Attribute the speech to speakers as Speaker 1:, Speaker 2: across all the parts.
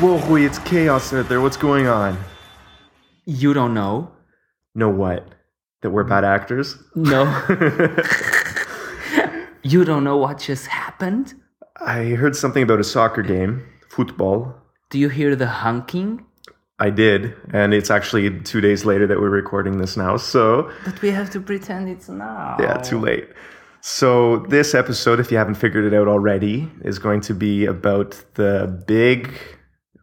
Speaker 1: Whoa, Rui, it's chaos out there. What's going on?
Speaker 2: You don't know?
Speaker 1: Know what? That we're bad actors?
Speaker 2: No. you don't know what just happened?
Speaker 1: I heard something about a soccer game, football.
Speaker 2: Do you hear the honking?
Speaker 1: I did, and it's actually two days later that we're recording this now, so
Speaker 2: But we have to pretend it's now.
Speaker 1: yeah, too late. So, this episode, if you haven't figured it out already, is going to be about the big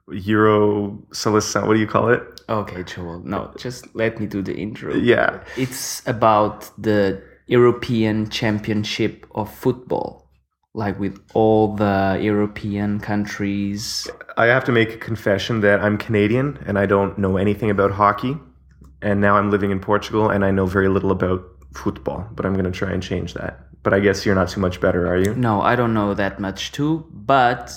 Speaker 1: Euro Celestin. What do you call it?
Speaker 2: Okay, Joel. No, just let me do the intro.
Speaker 1: Yeah.
Speaker 2: It's about the European Championship of Football. Like with all the European countries.
Speaker 1: I have to make a confession that I'm Canadian and I don't know anything about hockey. And now I'm living in Portugal and I know very little about football, but I'm going to try and change that. But I guess you're not too much better, are you?
Speaker 2: No, I don't know that much too, but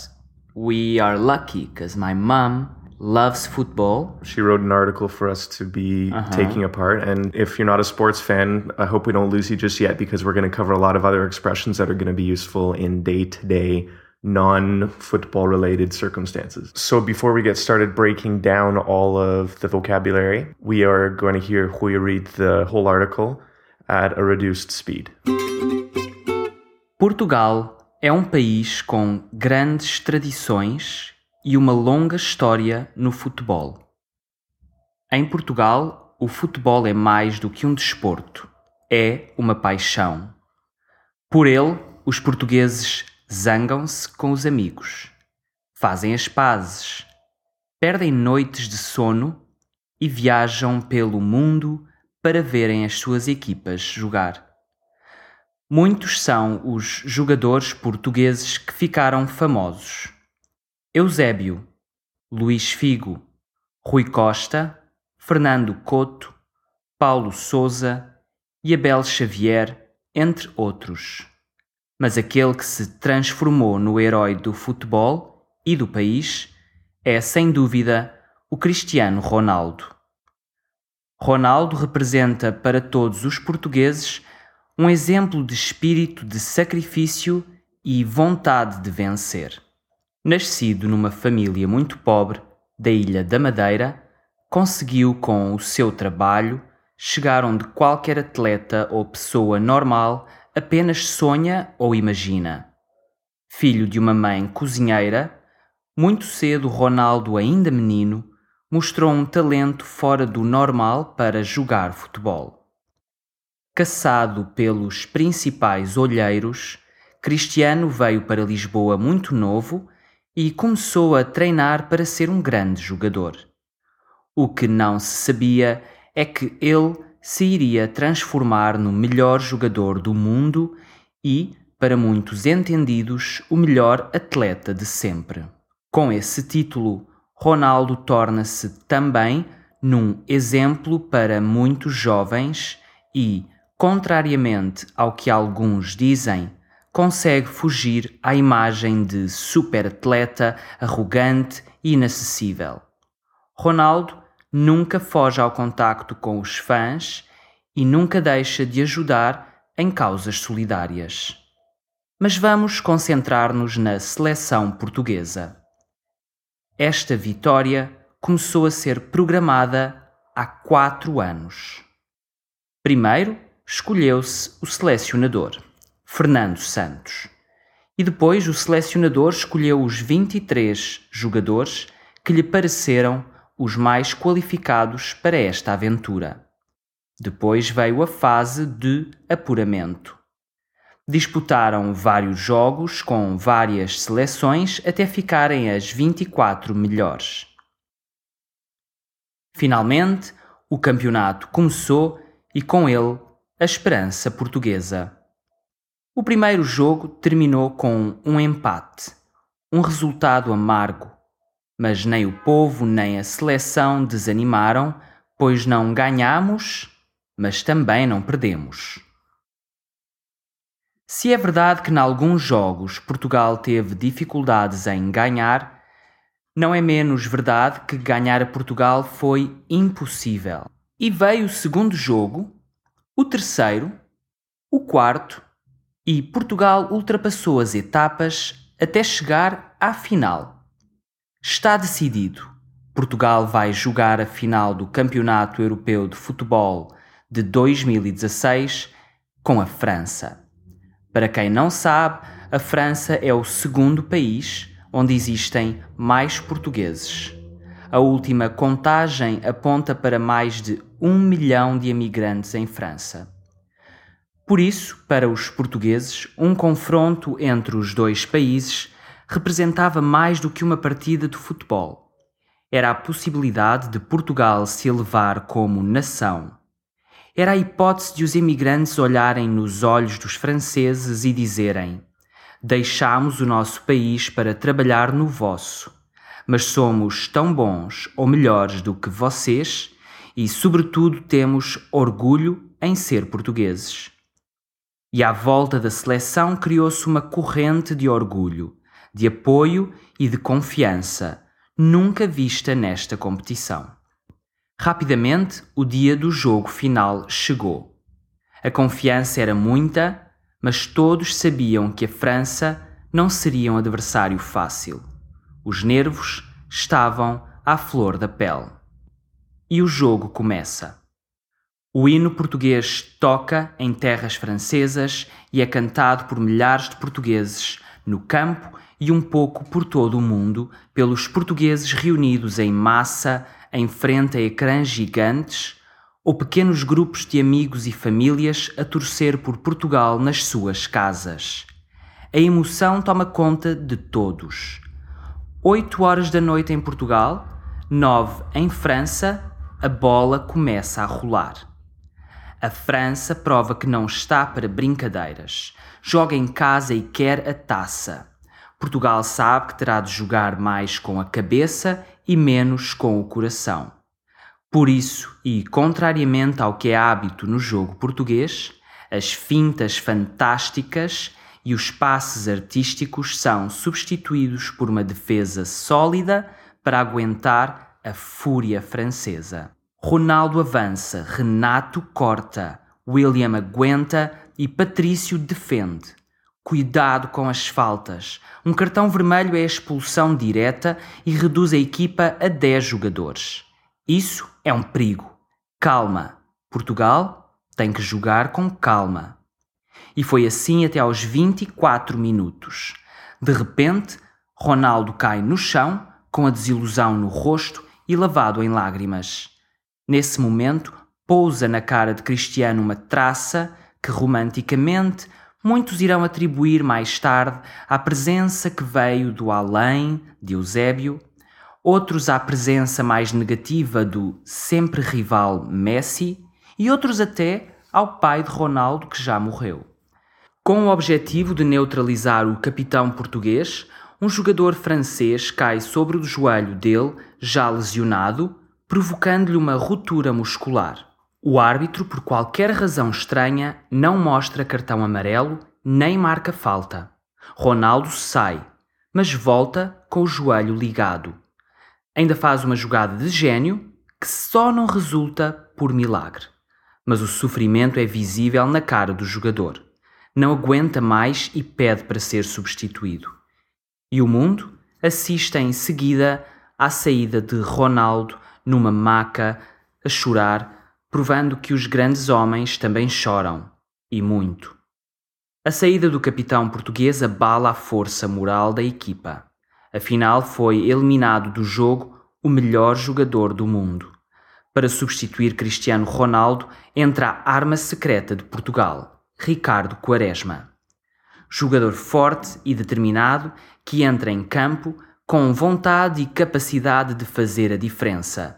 Speaker 2: we are lucky because my mom loves football.
Speaker 1: She wrote an article for us to be uh-huh. taking apart. And if you're not a sports fan, I hope we don't lose you just yet because we're going to cover a lot of other expressions that are going to be useful in day to day, non football related circumstances. So before we get started breaking down all of the vocabulary, we are going to hear Rui read the whole article at a reduced speed.
Speaker 2: Portugal é um país com grandes tradições e uma longa história no futebol. Em Portugal, o futebol é mais do que um desporto, é uma paixão. Por ele, os portugueses zangam-se com os amigos, fazem as pazes, perdem noites de sono e viajam pelo mundo para verem as suas equipas jogar. Muitos são os jogadores portugueses que ficaram famosos. Eusébio, Luís Figo, Rui Costa, Fernando Couto, Paulo Souza e Abel Xavier, entre outros. Mas aquele que se transformou no herói do futebol e do país é, sem dúvida, o Cristiano Ronaldo. Ronaldo representa para todos os portugueses um exemplo de espírito de sacrifício e vontade de vencer. Nascido numa família muito pobre da Ilha da Madeira, conseguiu com o seu trabalho chegar onde qualquer atleta ou pessoa normal apenas sonha ou imagina. Filho de uma mãe cozinheira, muito cedo Ronaldo, ainda menino, mostrou um talento fora do normal para jogar futebol. Caçado pelos principais olheiros, Cristiano veio para Lisboa muito novo e começou a treinar para ser um grande jogador. O que não se sabia é que ele se iria transformar no melhor jogador do mundo e, para muitos entendidos, o melhor atleta de sempre. Com esse título, Ronaldo torna-se também num exemplo para muitos jovens e, contrariamente ao que alguns dizem, consegue fugir à imagem de superatleta arrogante e inacessível. Ronaldo nunca foge ao contacto com os fãs e nunca deixa de ajudar em causas solidárias. Mas vamos concentrar-nos na seleção portuguesa. Esta vitória começou a ser programada há quatro anos. Primeiro, escolheu-se o selecionador, Fernando Santos, e depois o selecionador escolheu os 23 jogadores que lhe pareceram os mais qualificados para esta aventura. Depois veio a fase de apuramento. Disputaram vários jogos com várias seleções até ficarem as 24 melhores. Finalmente, o campeonato começou e com ele a esperança portuguesa. O primeiro jogo terminou com um empate, um resultado amargo, mas nem o povo nem a seleção desanimaram, pois não ganhamos, mas também não perdemos. Se é verdade que, em alguns jogos, Portugal teve dificuldades em ganhar, não é menos verdade que ganhar a Portugal foi impossível. E veio o segundo jogo, o terceiro, o quarto, e Portugal ultrapassou as etapas até chegar à final. Está decidido. Portugal vai jogar a final do Campeonato Europeu de Futebol de 2016 com a França. Para quem não sabe, a França é o segundo país onde existem mais portugueses. A última contagem aponta para mais de um milhão de imigrantes em França. Por isso, para os portugueses, um confronto entre os dois países representava mais do que uma partida de futebol. Era a possibilidade de Portugal se elevar como nação. Era a hipótese de os imigrantes olharem nos olhos dos franceses e dizerem: Deixamos o nosso país para trabalhar no vosso, mas somos tão bons ou melhores do que vocês e, sobretudo, temos orgulho em ser portugueses. E à volta da seleção criou-se uma corrente de orgulho, de apoio e de confiança, nunca vista nesta competição. Rapidamente, o dia do jogo final chegou. A confiança era muita, mas todos sabiam que a França não seria um adversário fácil. Os nervos estavam à flor da pele. E o jogo começa. O hino português toca em terras francesas e é cantado por milhares de portugueses no campo e um pouco por todo o mundo, pelos portugueses reunidos em massa em frente a ecrãs gigantes ou pequenos grupos de amigos e famílias a torcer por Portugal nas suas casas. A emoção toma conta de todos. Oito horas da noite em Portugal, nove em França, a bola começa a rolar. A França prova que não está para brincadeiras. Joga em casa e quer a taça. Portugal sabe que terá de jogar mais com a cabeça e menos com o coração. Por isso, e contrariamente ao que é hábito no jogo português, as fintas fantásticas e os passes artísticos são substituídos por uma defesa sólida para aguentar a fúria francesa. Ronaldo avança, Renato corta, William aguenta e Patrício defende. Cuidado com as faltas. Um cartão vermelho é expulsão direta e reduz a equipa a 10 jogadores. Isso é um perigo. Calma. Portugal tem que jogar com calma. E foi assim até aos 24 minutos. De repente, Ronaldo cai no chão, com a desilusão no rosto e lavado em lágrimas. Nesse momento, pousa na cara de Cristiano uma traça que romanticamente muitos irão atribuir mais tarde à presença que veio do além de Eusébio, outros à presença mais negativa do sempre rival Messi e outros até ao pai de Ronaldo que já morreu. Com o objetivo de neutralizar o capitão português, um jogador francês cai sobre o joelho dele, já lesionado, provocando-lhe uma ruptura muscular. O árbitro, por qualquer razão estranha, não mostra cartão amarelo nem marca falta. Ronaldo sai, mas volta com o joelho ligado. Ainda faz uma jogada de gênio que só não resulta por milagre. Mas o sofrimento é visível na cara do jogador. Não aguenta mais e pede para ser substituído. E o mundo assiste em seguida à saída de Ronaldo numa maca, a chorar, provando que os grandes homens também choram, e muito. A saída do capitão português abala a força moral da equipa. Afinal, foi eliminado do jogo o melhor jogador do mundo. Para substituir Cristiano Ronaldo, entra a arma secreta de Portugal, Ricardo Quaresma. Jogador forte e determinado que entra em campo com vontade e capacidade de fazer a diferença.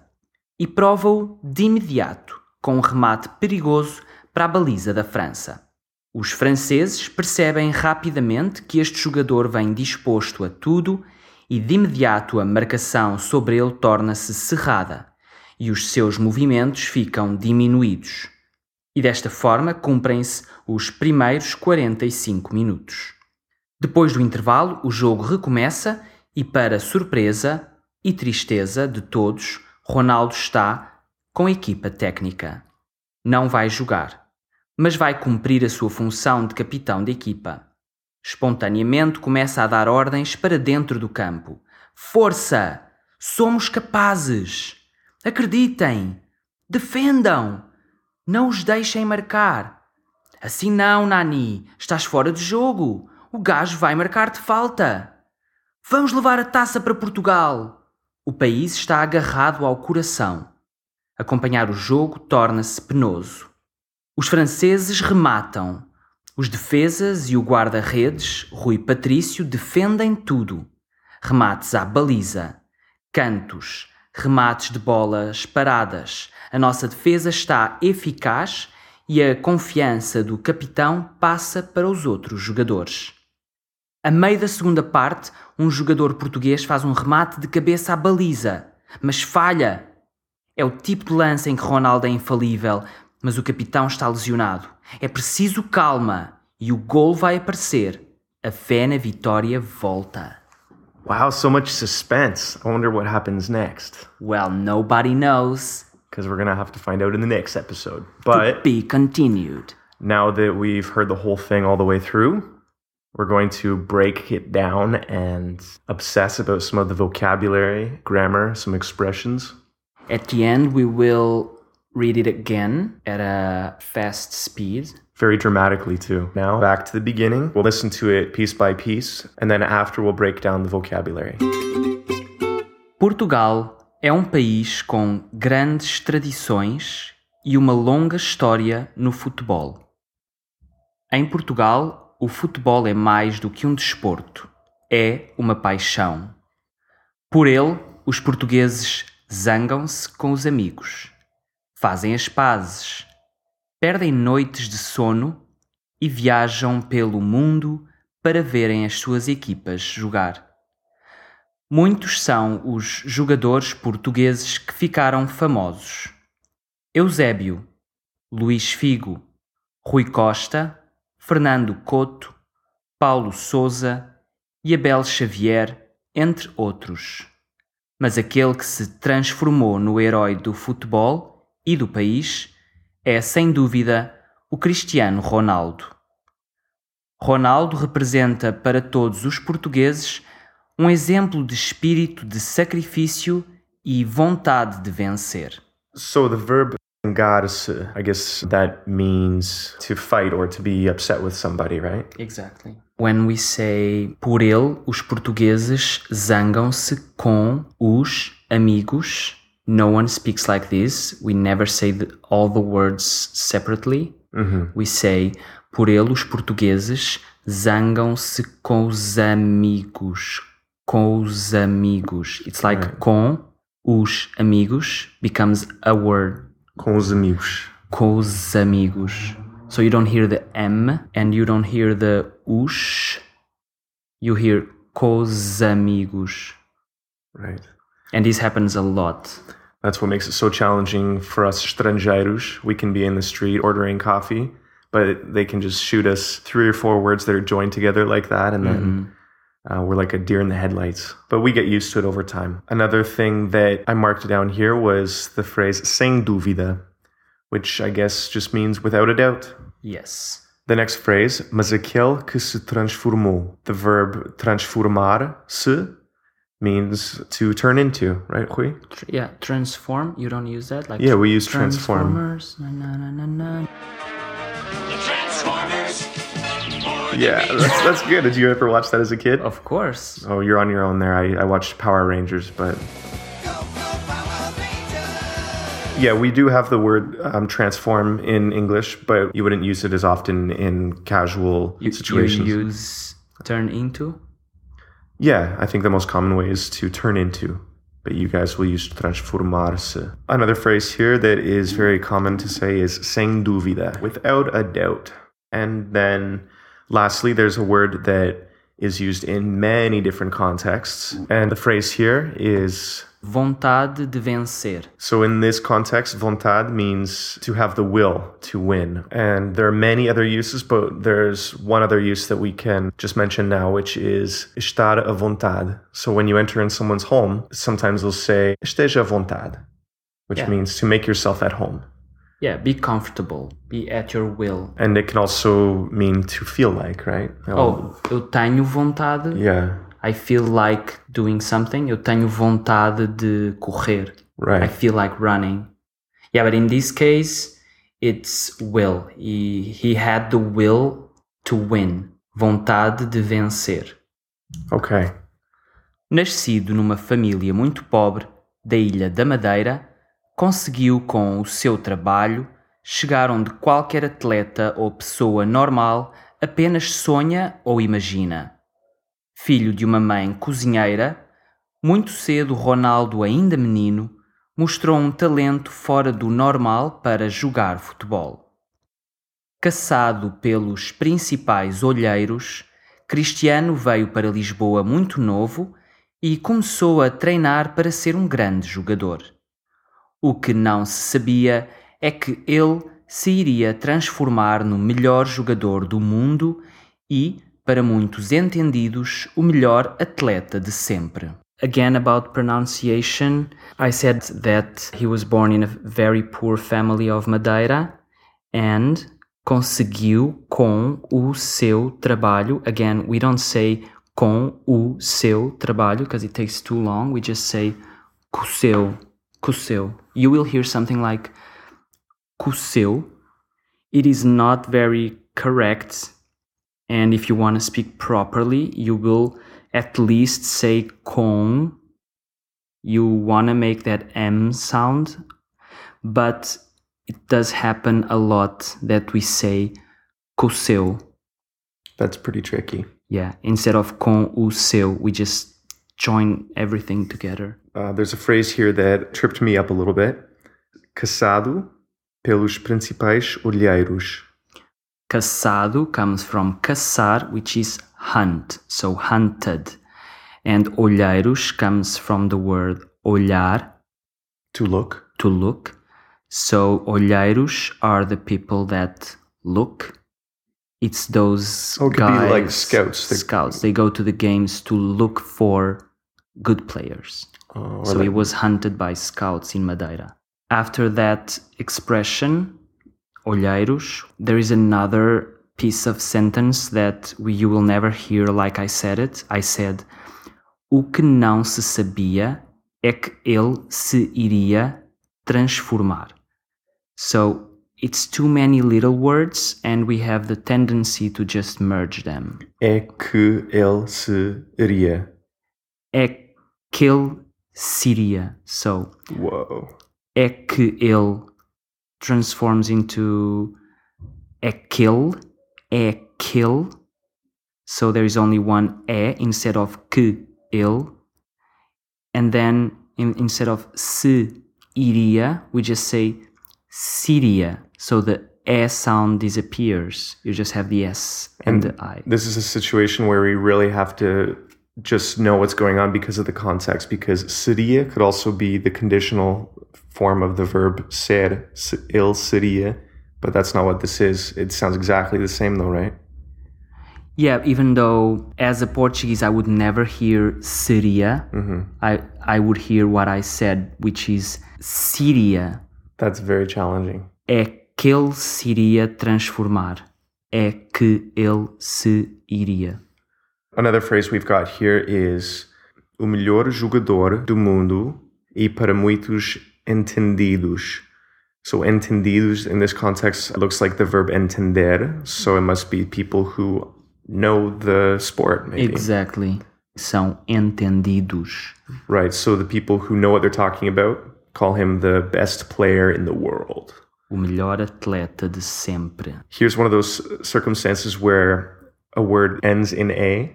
Speaker 2: E prova-o de imediato, com um remate perigoso para a baliza da França. Os franceses percebem rapidamente que este jogador vem disposto a tudo e de imediato a marcação sobre ele torna-se cerrada e os seus movimentos ficam diminuídos. E desta forma cumprem-se os primeiros 45 minutos. Depois do intervalo, o jogo recomeça e, para surpresa e tristeza de todos, Ronaldo está com a equipa técnica. Não vai jogar, mas vai cumprir a sua função de capitão da equipa. Espontaneamente começa a dar ordens para dentro do campo, Força! Somos capazes! Acreditem! Defendam! Não os deixem marcar! Assim não, Nani! Estás fora de jogo! O gajo vai marcar-te falta! Vamos levar a taça para Portugal! O país está agarrado ao coração. Acompanhar o jogo torna-se penoso. Os franceses rematam. Os defesas e o guarda-redes, Rui Patrício, defendem tudo. Remates à baliza, cantos, remates de bolas paradas. A nossa defesa está eficaz e a confiança do capitão passa para os outros jogadores. A meio da segunda parte, um jogador português faz um remate de cabeça à baliza, mas falha. É o tipo de lance em que Ronaldo é infalível, mas o capitão está lesionado. É preciso calma e o gol vai aparecer. A fé na vitória volta.
Speaker 1: Wow, so much suspense. I wonder what happens next.
Speaker 2: Well, nobody knows.
Speaker 1: Because we're going to have to find out in the next episode.
Speaker 2: To
Speaker 1: But
Speaker 2: be continued.
Speaker 1: now that we've heard the whole thing all the way through, we're going to break it down and obsess about some of the vocabulary, grammar, some expressions.
Speaker 2: At the end, we will read it again at a fast speed.
Speaker 1: Very dramatically, too. Now, back to the beginning. We'll listen to it piece by piece, and then after, we'll break down the vocabulary.
Speaker 2: Portugal é um país com grandes tradições e uma longa história no futebol. Em Portugal, o futebol é mais do que um desporto, é uma paixão. Por ele, os portugueses zangam-se com os amigos, fazem as pazes, perdem noites de sono e viajam pelo mundo para verem as suas equipas jogar. Muitos são os jogadores portugueses que ficaram famosos. Eusébio, Luís Figo, Rui Costa, Fernando Couto, Paulo Souza e Abel Xavier, entre outros. Mas aquele que se transformou no herói do futebol e do país é, sem dúvida, o Cristiano Ronaldo. Ronaldo representa para todos os portugueses um exemplo de espírito de sacrifício e vontade de vencer.
Speaker 1: So the verb engarse, I guess that means to fight or to be upset with somebody, right?
Speaker 2: Exactly. When we say por ele, os portugueses zangam-se com os amigos. No one speaks like this. We never say the, all the words separately. Mm-hmm. We say por ele, os portugueses zangam-se com os amigos. Com os amigos. It's like com os amigos becomes a word.
Speaker 1: Com os amigos.
Speaker 2: Com os amigos. So you don't hear the M and you don't hear the us. You hear com os amigos.
Speaker 1: Right.
Speaker 2: And this happens a lot.
Speaker 1: That's what makes it so challenging for us estrangeiros. We can be in the street ordering coffee, but they can just shoot us three or four words that are joined together like that, and then uh, we're like a deer in the headlights. But we get used to it over time. Another thing that I marked down here was the phrase sem dúvida, which I guess just means without a doubt.
Speaker 2: Yes.
Speaker 1: The next phrase, mas aquele que se transformou. The verb transformar-se means to turn into, right, Rui?
Speaker 2: Tr- yeah, transform. You don't use that like
Speaker 1: Yeah, we use transform.
Speaker 2: Transformers. Na, na, na, na, na.
Speaker 3: Transformers.
Speaker 1: Yeah, that's, that's good. Did you ever watch that as a kid?
Speaker 2: Of course.
Speaker 1: Oh, you're on your own there. I, I watched Power Rangers, but yeah, we do have the word um, transform in English, but you wouldn't use it as often in casual
Speaker 2: You,
Speaker 1: situations.
Speaker 2: you use turn into.
Speaker 1: Yeah, I think the most common way is to turn into, but you guys will use transformarse. Another phrase here that is very common to say is sem dúvida, without a doubt. And then lastly, there's a word that is used in many different contexts. And the phrase here is
Speaker 2: Vontade de vencer.
Speaker 1: so in this context, vontade means to have the will to win. And there are many other uses, but there's one other use that we can just mention now, which is estar à vontade. So when you enter in someone's home, sometimes they'll say esteja à vontade, which
Speaker 2: Yeah.
Speaker 1: means to make yourself at home.
Speaker 2: Yeah, be comfortable. Be at your will.
Speaker 1: And it can also mean to feel like, right?
Speaker 2: Oh, um, eu tenho vontade.
Speaker 1: Yeah.
Speaker 2: I feel like doing something. Eu tenho vontade de correr.
Speaker 1: Right.
Speaker 2: I feel like running. Yeah, but in this case, it's will. He, he had the will to win. Vontade de vencer.
Speaker 1: Okay.
Speaker 2: Nascido numa família muito pobre da Ilha da Madeira, conseguiu com o seu trabalho chegar onde qualquer atleta ou pessoa normal apenas sonha ou imagina. Filho de uma mãe cozinheira, muito cedo Ronaldo, ainda menino, mostrou um talento fora do normal para jogar futebol. Caçado pelos principais olheiros, Cristiano veio para Lisboa muito novo e começou a treinar para ser um grande jogador. O que não se sabia é que ele se iria transformar no melhor jogador do mundo e, para muitos entendidos, o melhor atleta de sempre. Again, about pronunciation, I said that he was born in a very poor family of Madeira and conseguiu com o seu trabalho. Again, we don't say com o seu trabalho because it takes too long. We just say com seu, com seu. You will hear something like com seu. It is not very correct. And if you want to speak properly, you will at least say com. You want to make that M sound, but it does happen a lot that we say com seu.
Speaker 1: That's pretty tricky.
Speaker 2: Yeah, instead of com o seu, we just join everything together.
Speaker 1: Uh, there's a phrase here that tripped me up a little bit. Caçado pelos principais olheiros.
Speaker 2: Caçado comes from caçar, which is hunt, so hunted. And olheiros comes from the word olhar,
Speaker 1: To look.
Speaker 2: to look. So olheiros are the people that look. It's those
Speaker 1: Oh, it
Speaker 2: guys,
Speaker 1: like scouts. They-
Speaker 2: Scouts. They go to the games to look for good players.
Speaker 1: Oh,
Speaker 2: So
Speaker 1: like-
Speaker 2: he was hunted by scouts in Madeira. After that expression, olheiros, there is another piece of sentence that we, you will never hear like I said it. I said, o que não se sabia é que ele se iria transformar. So it's too many little words and we have the tendency to just merge them.
Speaker 1: É que ele se iria.
Speaker 2: É que ele se iria. So
Speaker 1: Whoa.
Speaker 2: é que ele transforms into é kill, é kill. So there is only one é instead of que ele. And then in, instead of se iria, we just say Syria. So the é sound disappears. You just have the S and, the I.
Speaker 1: This is a situation where we really have to just know what's going on because of the context. Because seria could also be the conditional form of the verb ser, il seria, but that's not what this is. It sounds exactly the same though, right?
Speaker 2: Yeah, even though as a Portuguese I would never hear Syria, mm-hmm. I I would hear what I said, which is Síria.
Speaker 1: That's very challenging.
Speaker 2: É que ele se iria transformar. É que ele se iria.
Speaker 1: Another phrase we've got here is o melhor jogador do mundo e para muitos entendidos. So entendidos in this context looks like the verb entender, so it must be people who know the sport maybe.
Speaker 2: Exactly. São entendidos.
Speaker 1: Right, so the people who know what they're talking about call him the best player in the world.
Speaker 2: O melhor atleta de sempre.
Speaker 1: Here's one of those circumstances where a word ends in a,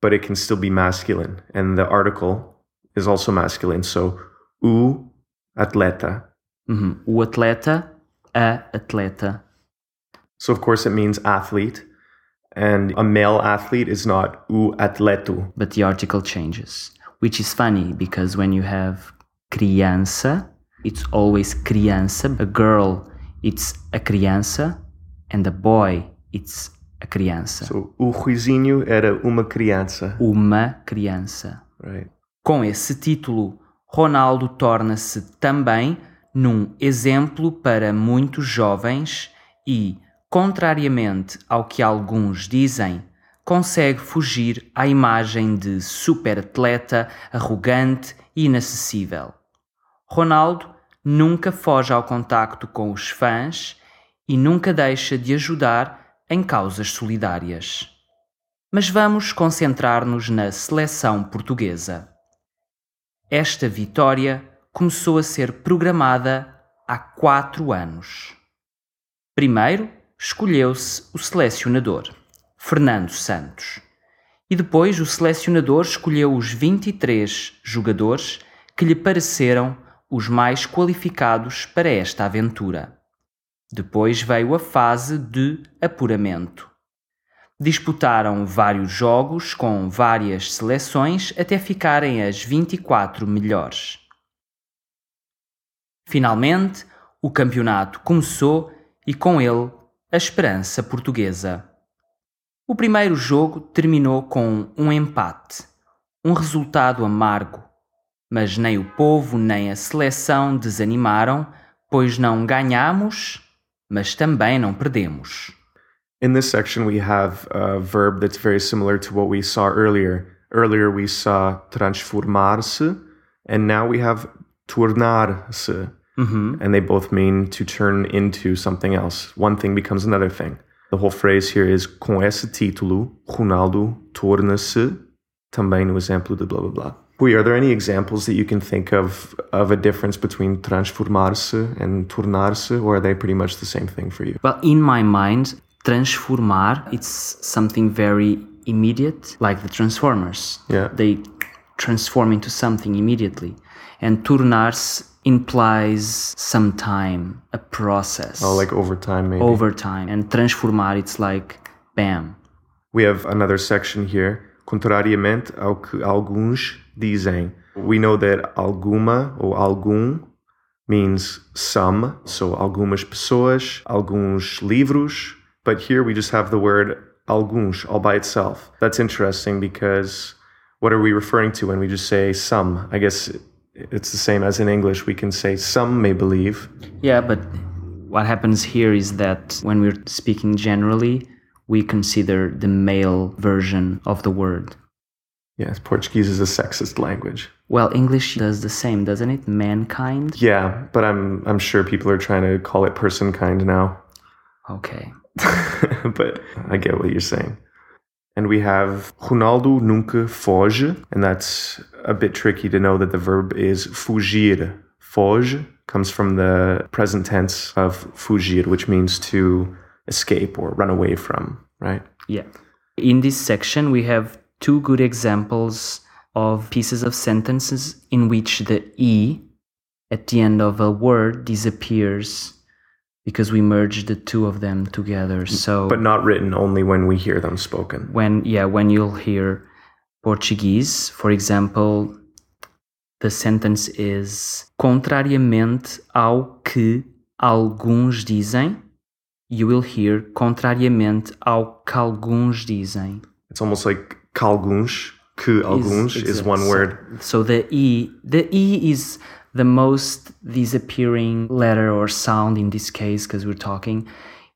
Speaker 1: but it can still be masculine, and the article is also masculine. So, o atleta. Mm-hmm.
Speaker 2: Uhum. O atleta, a atleta.
Speaker 1: So, of course, it means athlete, and a male athlete is not o atleto.
Speaker 2: but the article changes, which is funny because when you have criança, it's always criança. A girl, it's a criança, and a boy, it's a criança.
Speaker 1: So, o Ruizinho era uma criança.
Speaker 2: Uma criança.
Speaker 1: Right.
Speaker 2: Com esse título, Ronaldo torna-se também num exemplo para muitos jovens e, contrariamente ao que alguns dizem, consegue fugir à imagem de superatleta, arrogante e inacessível. Ronaldo nunca foge ao contacto com os fãs e nunca deixa de ajudar em causas solidárias. Mas vamos concentrar-nos na seleção portuguesa. Esta vitória começou a ser programada há quatro anos. Primeiro, escolheu-se o selecionador, Fernando Santos, e depois o selecionador escolheu os 23 jogadores que lhe pareceram os mais qualificados para esta aventura. Depois veio a fase de apuramento. Disputaram vários jogos com várias seleções até ficarem as 24 melhores. Finalmente, o campeonato começou e com ele a esperança portuguesa. O primeiro jogo terminou com um empate, um resultado amargo, mas nem o povo nem a seleção desanimaram, pois não ganhamos, mas também não perdemos.
Speaker 1: In this section, we have a verb that's very similar to what we saw earlier. Earlier, we saw transformar-se, and now we have tornar-se.
Speaker 2: Mm-hmm.
Speaker 1: And they both mean to turn into something else. One thing becomes another thing. The whole phrase here is com esse título, Ronaldo torna-se também no exemplo de blá blá blá. Rui, are there any examples that you can think of of a difference between transformar-se and tornar-se, or are they pretty much the same thing for you?
Speaker 2: Well, in my mind, transformar it's something very immediate, like the Transformers.
Speaker 1: Yeah.
Speaker 2: They transform into something immediately. And tornar-se implies some time, a process.
Speaker 1: Oh, like over time, maybe.
Speaker 2: over time. And transformar it's like bam.
Speaker 1: We have another section here. Contrariamente ao que alguns dizem. We know that alguma or algum means some, so algumas pessoas, alguns livros, but here we just have the word alguns all by itself. That's interesting because what are we referring to when we just say some? I guess it's the same as in English. We can say some may believe.
Speaker 2: Yeah, but what happens here is that when we're speaking generally, we consider the male version of the word.
Speaker 1: Yes, Portuguese is a sexist language.
Speaker 2: Well, English does the same, doesn't it? Mankind?
Speaker 1: Yeah, but I'm I'm sure people are trying to call it person kind now.
Speaker 2: Okay.
Speaker 1: but I get what you're saying. And we have Ronaldo nunca foge, and that's a bit tricky to know that the verb is fugir. Foge comes from the present tense of fugir, which means to escape or run away from, right?
Speaker 2: Yeah. In this section, we have two good examples of pieces of sentences in which the E at the end of a word disappears because we merge the two of them together. So,
Speaker 1: But not written only when we hear them spoken.
Speaker 2: when, yeah, when you'll hear Portuguese, for example, the sentence is contrariamente ao que alguns dizem, you will hear contrariamente ao que alguns dizem.
Speaker 1: It's almost like calguns, que alguns is,
Speaker 2: exact-
Speaker 1: one word.
Speaker 2: So the E, the E is the most disappearing letter or sound in this case because we're talking.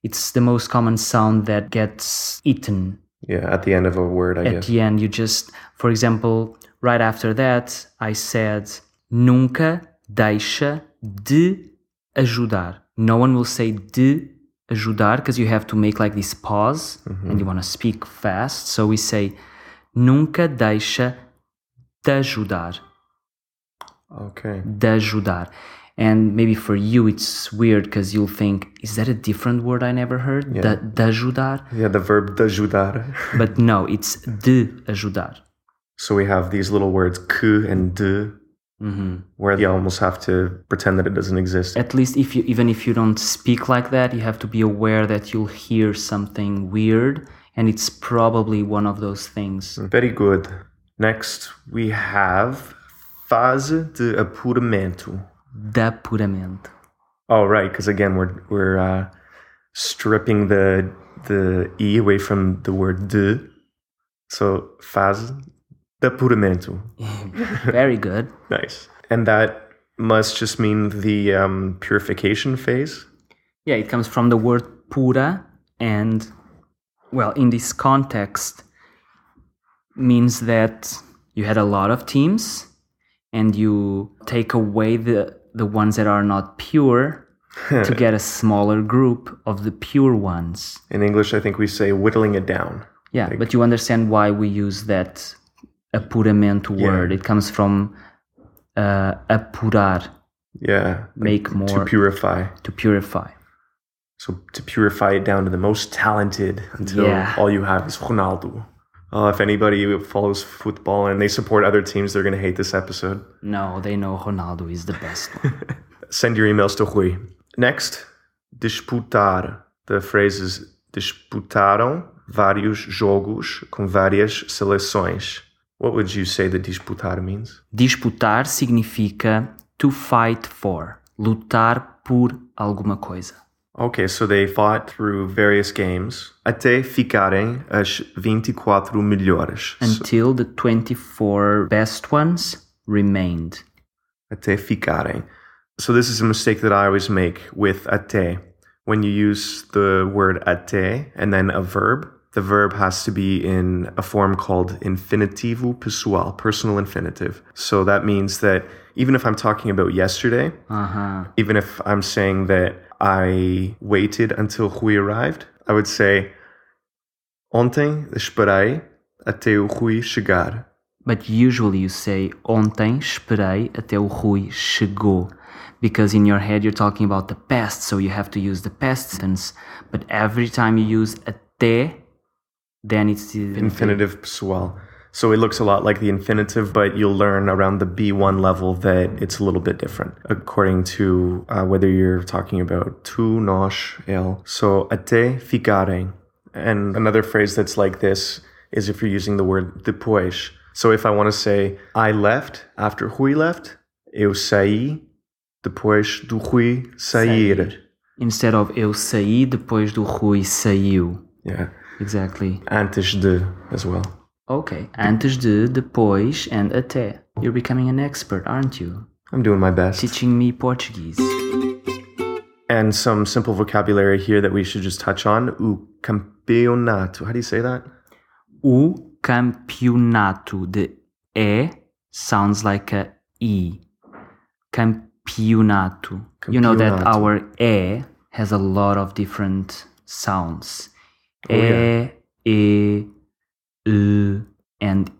Speaker 2: It's the most common sound that gets eaten
Speaker 1: Yeah, at the end of a word, I
Speaker 2: at
Speaker 1: guess.
Speaker 2: the end. You just, for example, right after that, I said nunca deixa de ajudar. No one will say de ajudar because you have to make like this pause mm-hmm. and you want to speak fast. So we say nunca deixa de ajudar.
Speaker 1: Okay.
Speaker 2: de ajudar. And maybe for you it's weird because you'll think, is that a different word I never heard?
Speaker 1: Yeah.
Speaker 2: De, de ajudar?
Speaker 1: Yeah, the verb de ajudar.
Speaker 2: But no, it's de ajudar.
Speaker 1: So we have these little words que and de,
Speaker 2: hmm
Speaker 1: where you almost have to pretend that it doesn't exist.
Speaker 2: At least if you, even if you don't speak like that, you have to be aware that you'll hear something weird, and it's probably one of those things.
Speaker 1: Very good. Next, we have fase de apuramento.
Speaker 2: De apuramento.
Speaker 1: Oh, right, because again, we're we're uh, stripping the the e away from the word de. So fase de apuramento.
Speaker 2: Very good.
Speaker 1: Nice. And that must just mean the um, purification phase.
Speaker 2: Yeah, it comes from the word pura, and well, in this context, means that you had a lot of teams and you take away the the ones that are not pure to get a smaller group of the pure ones.
Speaker 1: In English, I think we say whittling it down.
Speaker 2: Yeah, but you understand why we use that apuramento word. It comes from uh, apurar,
Speaker 1: Yeah.
Speaker 2: make
Speaker 1: To
Speaker 2: more To
Speaker 1: purify.
Speaker 2: to purify.
Speaker 1: So to purify it down to the most talented until
Speaker 2: Yeah.
Speaker 1: all you have is Ronaldo. Uh, if anybody follows football and they support other teams, they're going to hate this episode.
Speaker 2: No, they know Ronaldo is the best one.
Speaker 1: Send your emails to Rui. Next, disputar. The phrase is disputaram vários jogos com várias seleções. What would you say that disputar means?
Speaker 2: Disputar significa to fight for, lutar por alguma coisa.
Speaker 1: Okay, so they fought through various games até ficarem as 24 melhores. So,
Speaker 2: Until the 24 best ones remained.
Speaker 1: até ficarem. So this is a mistake that I always make with até. When you use the word até and then a verb, the verb has to be in a form called infinitivo pessoal, personal infinitive. So that means that even if I'm talking about yesterday,
Speaker 2: Uh-huh.
Speaker 1: even if I'm saying that I waited until Rui arrived, I would say Ontem esperei até o Rui chegar.
Speaker 2: But usually you say ontem esperei até o Rui chegou. Because in your head you're talking about the past, so you have to use the past tense. But every time you use até, then it's the
Speaker 1: Infinitive pessoal. So it looks a lot like the infinitive, but you'll learn around the B1 level that it's a little bit different according to uh, whether you're talking about tu, nós, ele. So até ficarem. And another phrase that's like this is if you're using the word depois. So if I want to say I left after Rui left, eu saí depois do Rui sair.
Speaker 2: Sair. Instead of eu saí depois do Rui saiu.
Speaker 1: Yeah.
Speaker 2: Exactly.
Speaker 1: Antes de as well.
Speaker 2: Okay. Antes de, depois, and até. You're becoming an expert, aren't you?
Speaker 1: I'm doing my best.
Speaker 2: Teaching me Portuguese.
Speaker 1: And some simple vocabulary here that we should just touch on. O campeonato. How do you say that?
Speaker 2: O campeonato The E sounds like a E. Campeonato. You know that our E has a lot of different sounds.
Speaker 1: Oh, yeah.
Speaker 2: E, E, U, and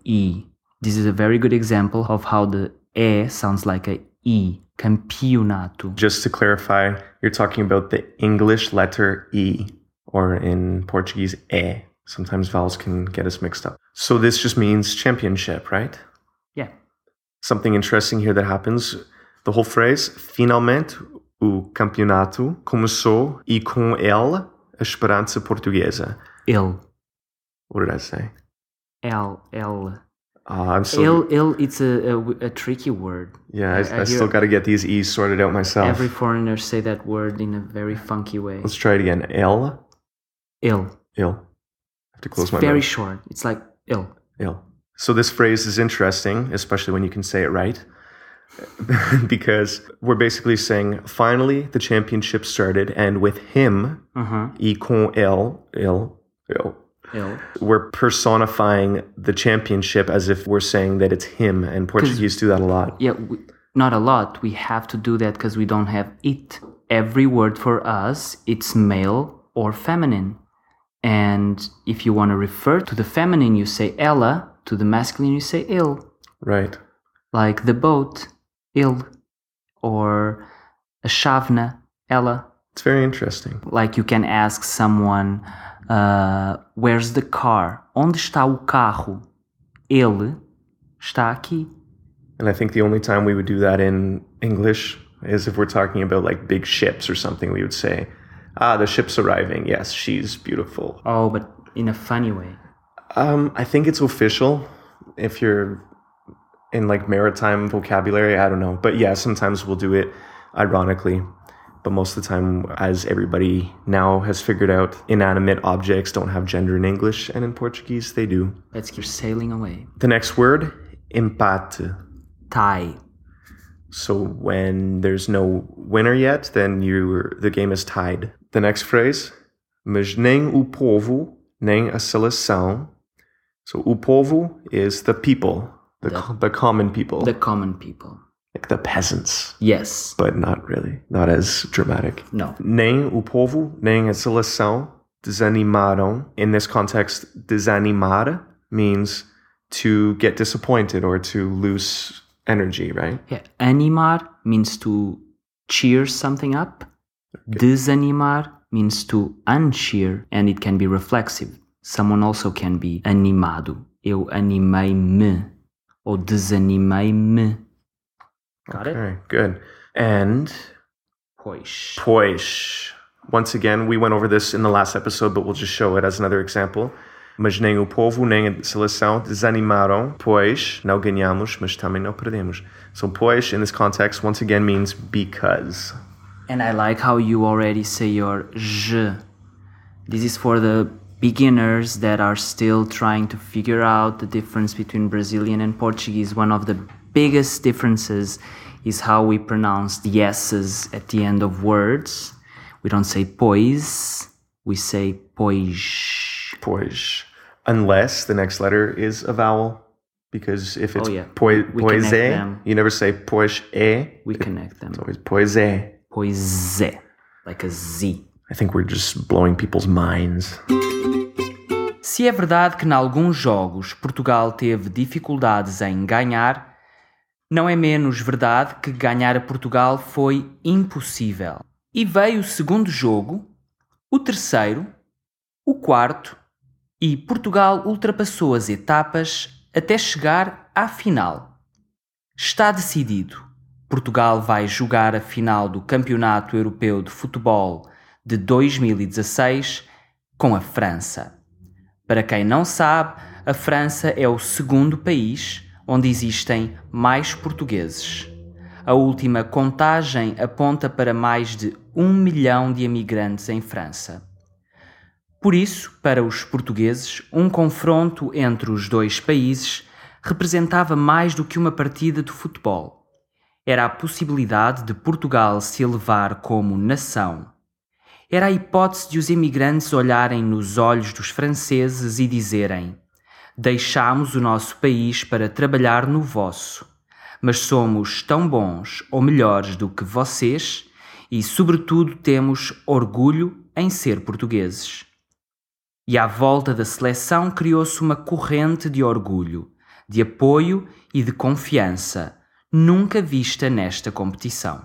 Speaker 2: E. This is a very good example of how the E sounds like a E. Campeonato.
Speaker 1: Just to clarify, you're talking about the English letter E, or in Portuguese, E. Sometimes vowels can get us mixed up. So this just means championship, right?
Speaker 2: Yeah.
Speaker 1: Something interesting here that happens. The whole phrase, finalmente o campeonato começou e com ele a esperança portuguesa.
Speaker 2: Il.
Speaker 1: What did I say?
Speaker 2: L. L.
Speaker 1: Uh, I'm still,
Speaker 2: Ill, ill, it's a, a, a tricky word.
Speaker 1: yeah, I,
Speaker 2: I
Speaker 1: I, still got to get these E's sorted out myself.
Speaker 2: Every foreigner say that word in a very funky way.
Speaker 1: Let's try it again. L,
Speaker 2: Ill.
Speaker 1: ill. I have to close my.
Speaker 2: It's
Speaker 1: my
Speaker 2: very
Speaker 1: mouth.
Speaker 2: short. It's like ill.
Speaker 1: Ill. So this phrase is interesting, especially when you can say it right. because we're basically saying finally the championship started and with him
Speaker 2: Uh-huh.
Speaker 1: e com ele ele we're personifying the championship as if we're saying that it's him and Portuguese do that a lot.
Speaker 2: Yeah, we, not a lot. We have to do that because we don't have it. Every word for us, it's male or feminine. And if you want to refer to the feminine, you say ella. To the masculine, you say ill.
Speaker 1: Right.
Speaker 2: Like the boat, ill. Or a chavna, ella.
Speaker 1: It's very interesting.
Speaker 2: Like you can ask someone, uh, where's the car? Onde está o carro? Ele está aqui.
Speaker 1: And I think the only time we would do that in English is if we're talking about like big ships or something. We would say, "Ah, the ship's arriving. Yes, she's beautiful."
Speaker 2: Oh, but in a funny way.
Speaker 1: Um, I think it's official if you're in like maritime vocabulary. I don't know, but yeah, sometimes we'll do it ironically. But most of the time, as everybody now has figured out, inanimate objects don't have gender in English, and in Portuguese they do.
Speaker 2: Let's keep sailing away.
Speaker 1: The next word, empate.
Speaker 2: Tie.
Speaker 1: So when there's no winner yet, then you the game is tied. The next phrase, mas nem o povo nem a seleção So o povo is the people, the,
Speaker 2: The-
Speaker 1: the common people,
Speaker 2: The common people.
Speaker 1: Like the peasants,
Speaker 2: Yes.
Speaker 1: but not really, not as dramatic.
Speaker 2: No.
Speaker 1: Nem o povo, nem a seleção desanimaram. In this context, desanimar means to get disappointed or to lose energy, right?
Speaker 2: Yeah. Animar means to cheer something up. Desanimar means to uncheer and it can be reflexive. Someone also can be animado. Eu animei-me ou desanimei-me. Got it?
Speaker 1: Good. And
Speaker 2: Pois.
Speaker 1: pois. Once again, we went over this in the last episode, but we'll just show it as another example. Mas nem o povo, nem a seleção desanimaram, pois não ganhamos, mas também não perdemos. So, pois, in this context, once again means because.
Speaker 2: And I like how you already say your je. This is for the beginners that are still trying to figure out the difference between Brazilian and Portuguese. One of the biggest differences is how we pronounce the S's at the end of words. We don't say pois, we say pois.
Speaker 1: Pois. Unless the next letter is a vowel. Because if it's
Speaker 2: Oh, yeah.
Speaker 1: poi, poise,
Speaker 2: them.
Speaker 1: you never say pois e.
Speaker 2: We connect them.
Speaker 1: It's always poise.
Speaker 2: Pois, like a Z.
Speaker 1: I think we're just blowing people's minds.
Speaker 2: Se é verdade que, em alguns jogos, Portugal teve dificuldades em ganhar, não é menos verdade que ganhar a Portugal foi impossível. E veio o segundo jogo, o terceiro, o quarto, e Portugal ultrapassou as etapas até chegar à final. Está decidido. Portugal vai jogar a final do Campeonato Europeu de Futebol de 2016 com a França. Para quem não sabe, a França é o segundo país onde existem mais portugueses. A última contagem aponta para mais de um milhão de imigrantes em França. Por isso, para os portugueses, um confronto entre os dois países representava mais do que uma partida de futebol. Era a possibilidade de Portugal se elevar como nação. Era a hipótese de os imigrantes olharem nos olhos dos franceses e dizerem: Deixamos o nosso país para trabalhar no vosso, mas somos tão bons ou melhores do que vocês e, sobretudo, temos orgulho em ser portugueses. E à volta da seleção criou-se uma corrente de orgulho, de apoio e de confiança, nunca vista nesta competição.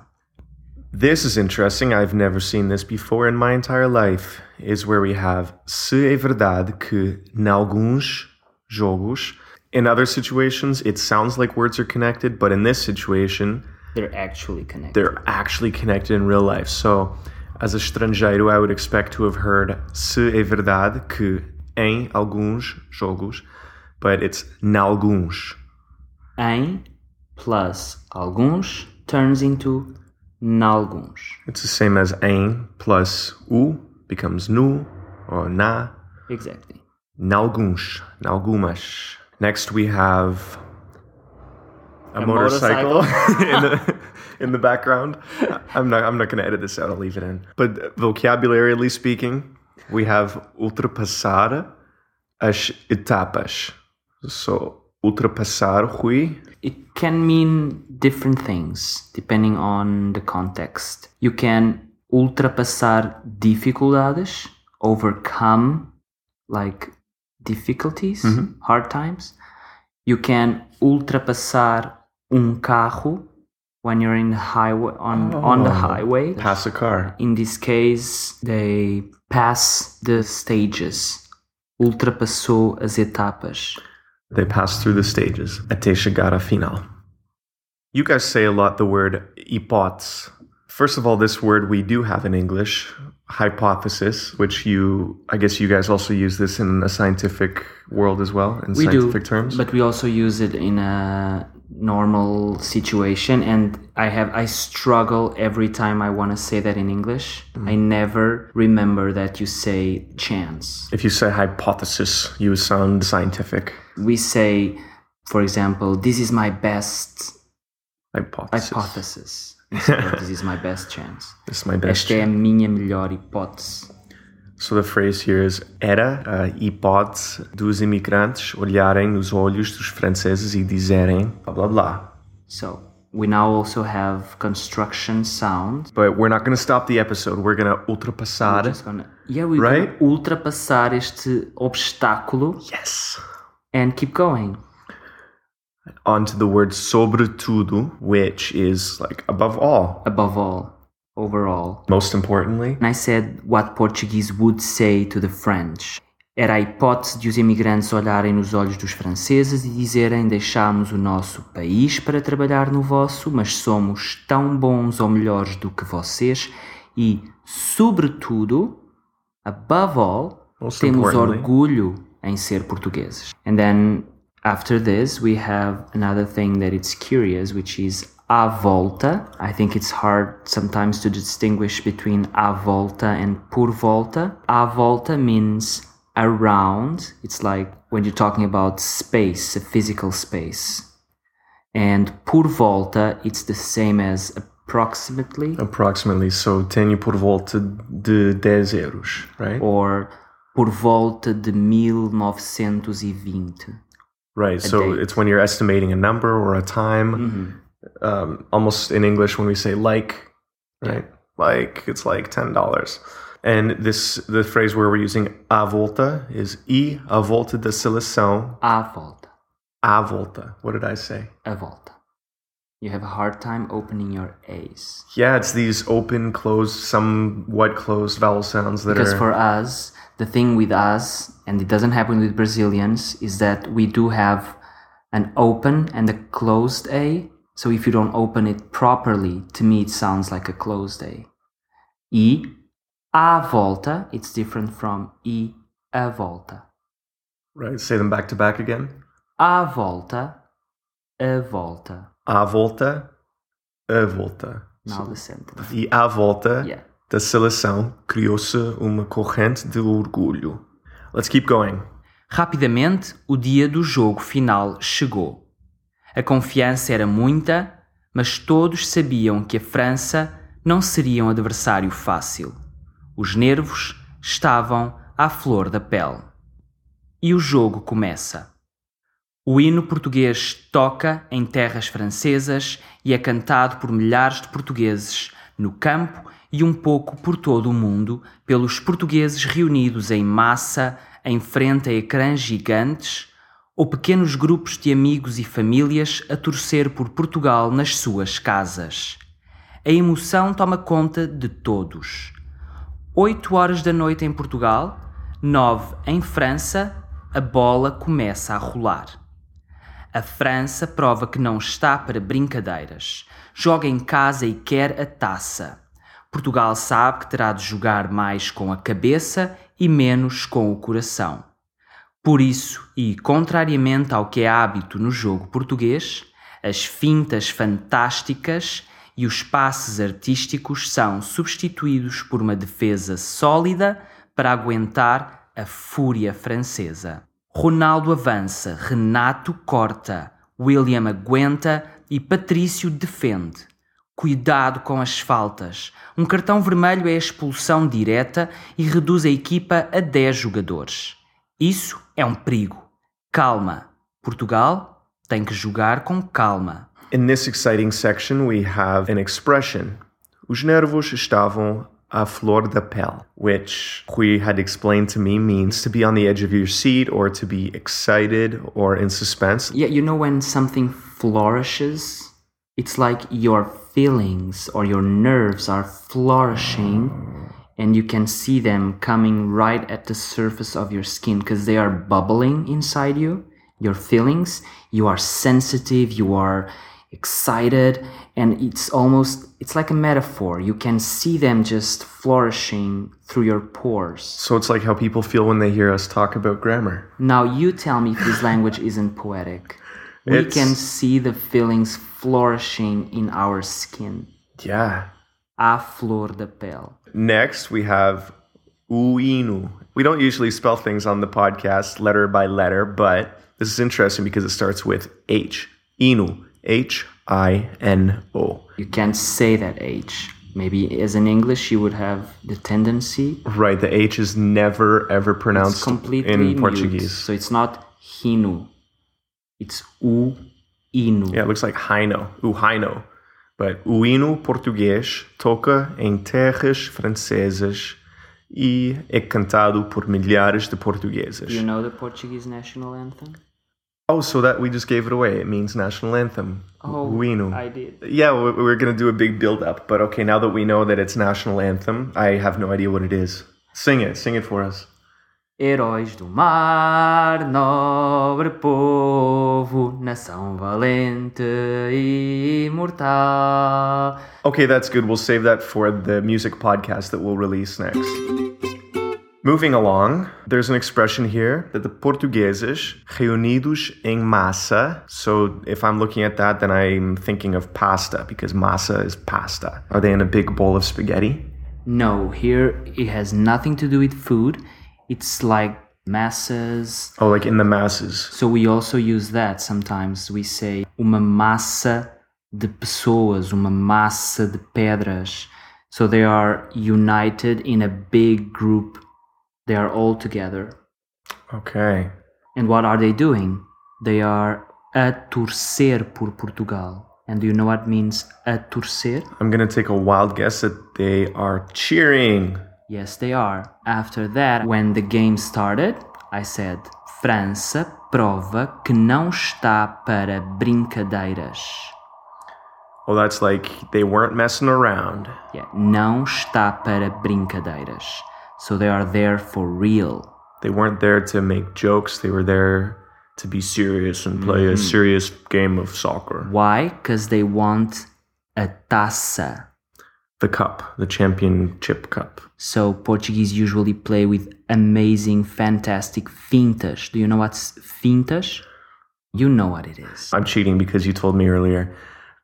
Speaker 1: This is interesting. I've never seen this before in my entire life. Is where we have se é verdade que, em alguns jogos, in other situations, it sounds like words are connected, but in this situation,
Speaker 2: They're actually connected.
Speaker 1: they're actually connected in real life. So, as a estrangeiro, I would expect to have heard se é verdade que em alguns jogos, but it's nalguns.
Speaker 2: Em plus alguns turns into nalguns.
Speaker 1: It's the same as em plus u becomes nu or na.
Speaker 2: Exactly.
Speaker 1: Nalguns, nalgumas. Next we have a,
Speaker 2: A
Speaker 1: motorcycle, in the in the background. I'm not I'm not going to edit this out. I'll leave it in. But vocabularially speaking, we have ultrapassar as etapas. So ultrapassar Rui.
Speaker 2: It can mean different things depending on the context. You can ultrapassar dificuldades, overcome like difficulties, hard times. You can ultrapassar um carro when you're in the highway on on the highway.
Speaker 1: Pass a car.
Speaker 2: In this case, they pass the stages. Ultrapassou as etapas.
Speaker 1: They pass through the stages até chegar à final. You guys say a lot the word hipótese. First of all, this word we do have in English, hypothesis, which you, I guess you guys also use this in a scientific world as well, in
Speaker 2: We do,
Speaker 1: scientific terms.
Speaker 2: but we also use it in a normal situation. And I have I struggle every time I want to say that in English. Mm-hmm. I never remember that you say chance.
Speaker 1: if you say hypothesis, you sound scientific.
Speaker 2: We say, for example, this is my best
Speaker 1: Hypothesis.
Speaker 2: hypothesis. This is my best chance.
Speaker 1: This is my best.
Speaker 2: Esta é a minha melhor hipótese.
Speaker 1: So the phrase here is era a hipótese dos imigrantes olharem nos olhos dos franceses e dizerem blá blá blá.
Speaker 2: So we now also have construction sound.
Speaker 1: But we're not going to stop the episode. We're going to ultrapassar.
Speaker 2: Just gonna, yeah, we're
Speaker 1: Right?
Speaker 2: gonna ultrapassar este obstáculo
Speaker 1: Yes.
Speaker 2: and keep going.
Speaker 1: Onto the word sobretudo, which is like above all.
Speaker 2: Above all, overall.
Speaker 1: Most importantly,
Speaker 2: And I said what Portuguese would say to the French. Era a hipótese de os imigrantes olharem nos olhos dos franceses e dizerem: Deixámos o nosso país para trabalhar no vosso, mas somos tão bons ou melhores do que vocês e, sobretudo, above all,
Speaker 1: Most
Speaker 2: temos orgulho em ser portugueses. And then after this, we have another thing that it's curious, which is a volta. I think it's hard sometimes to distinguish between a volta and por volta. A volta means around. It's like when you're talking about space, a physical space. And por volta, it's the same as approximately
Speaker 1: approximately. So tenho por volta de 10 euros, right?
Speaker 2: or por volta de 1920.
Speaker 1: Right. So
Speaker 2: date.
Speaker 1: it's when you're estimating a number or a time.
Speaker 2: Mm-hmm.
Speaker 1: Um, almost in English when we say like, right? Like it's like ten dollars. And this the phrase where we're using a volta is e a volta da seleção.
Speaker 2: A volta.
Speaker 1: A volta. What did I say?
Speaker 2: A volta. You have a hard time opening your A's.
Speaker 1: Yeah, it's these open, closed, somewhat closed vowel sounds that
Speaker 2: Because
Speaker 1: are
Speaker 2: for us, the thing with us, and it doesn't happen with Brazilians, is that we do have an open and a closed A. So if you don't open it properly, to me it sounds like a closed A. E, a volta, it's different from E, a volta.
Speaker 1: right. Say them back to back again.
Speaker 2: A volta, a volta.
Speaker 1: A volta, a volta.
Speaker 2: Now the sentence.
Speaker 1: E à volta
Speaker 2: Yeah.
Speaker 1: Da seleção criou-se uma corrente de orgulho. Let's keep going.
Speaker 2: Rapidamente, o dia do jogo final chegou. A confiança era muita, mas todos sabiam que a França não seria um adversário fácil. Os nervos estavam à flor da pele. E o jogo começa. O hino português toca em terras francesas e é cantado por milhares de portugueses no campo e um pouco por todo o mundo, pelos portugueses reunidos em massa em frente a ecrãs gigantes ou pequenos grupos de amigos e famílias a torcer por Portugal nas suas casas. A emoção toma conta de todos. 8 horas da noite em Portugal, 9 em França, a bola começa a rolar. A França prova que não está para brincadeiras. Joga em casa e quer a taça. Portugal sabe que terá de jogar mais com a cabeça e menos com o coração. Por isso, e contrariamente ao que é hábito no jogo português, as fintas fantásticas e os passes artísticos são substituídos por uma defesa sólida para aguentar a fúria francesa. Ronaldo avança, Renato corta, William aguenta e Patrício defende. Cuidado com as faltas. Um cartão vermelho é a expulsão direta e reduz a equipa a 10 jogadores. Isso é um perigo. Calma. Portugal tem que jogar com calma.
Speaker 1: In this exciting section, we have an expression. Os nervos estavam à flor da pele, which Rui had explained to me means to be on the edge of your seat or to be excited or in suspense.
Speaker 2: Yeah, you know when something flourishes? It's like your feelings or your nerves are flourishing and you can see them coming right at the surface of your skin because they are bubbling inside you. Your feelings, you are sensitive, you are excited, and it's almost it's like a metaphor. You can see them just flourishing through your pores.
Speaker 1: So it's like how people feel when they hear us talk about grammar.
Speaker 2: Now you tell me if this language isn't poetic. We
Speaker 1: It's-
Speaker 2: can see the feelings flourishing in our skin.
Speaker 1: Yeah.
Speaker 2: A flor de pele.
Speaker 1: Next, we have uinu. We don't usually spell things on the podcast letter by letter, but this is interesting because it starts with H. Inu. H I N O.
Speaker 2: You can't say that H. Maybe as in English you would have the tendency.
Speaker 1: Right, the H is never ever pronounced
Speaker 2: completely
Speaker 1: in
Speaker 2: mute.
Speaker 1: Portuguese.
Speaker 2: So it's not hino. It's u ino.
Speaker 1: Yeah, it looks like Haino, o Haino. But o hino português toca em terras francesas e é cantado por milhares de portugueses.
Speaker 2: Do you know the Portuguese national anthem?
Speaker 1: Oh, so that we just gave it away. It means national anthem.
Speaker 2: Oh,
Speaker 1: o hino.
Speaker 2: I did.
Speaker 1: Yeah, we- we're going to do a big build up. But okay, now that we know that it's national anthem, I have no idea what it is. Sing it. Sing it for us.
Speaker 2: Heróis do mar, nobre povo, nação valente e imortal.
Speaker 1: Okay, that's good. We'll save that for the music podcast that we'll release next. Moving along, there's an expression here that the portugueses reunidos em massa. So if I'm looking at that, then I'm thinking of pasta because massa is pasta. Are they in a big bowl of spaghetti?
Speaker 2: No, here it has nothing to do with food. It's like masses.
Speaker 1: Oh, like in the masses.
Speaker 2: So we also use that sometimes. We say uma massa de pessoas, uma massa de pedras. So they are united in a big group. They are all together.
Speaker 1: Okay.
Speaker 2: And what are they doing? They are a torcer por Portugal. And do you know what means a torcer?
Speaker 1: I'm going to take a wild guess that they are cheering.
Speaker 2: Yes, they are. After that, when the game started, I said: França prova que não está para brincadeiras.
Speaker 1: Well, that's like they weren't messing around.
Speaker 2: Yeah, não está para brincadeiras. So they are there for real.
Speaker 1: They weren't there to make jokes. They were there to be serious and play a mm-hmm. serious game of soccer.
Speaker 2: Why? Because they want a taça.
Speaker 1: The cup, the championship cup.
Speaker 2: So Portuguese usually play with amazing, fantastic fintas. Do you know what's fintas? You know what it is.
Speaker 1: I'm cheating because you told me earlier.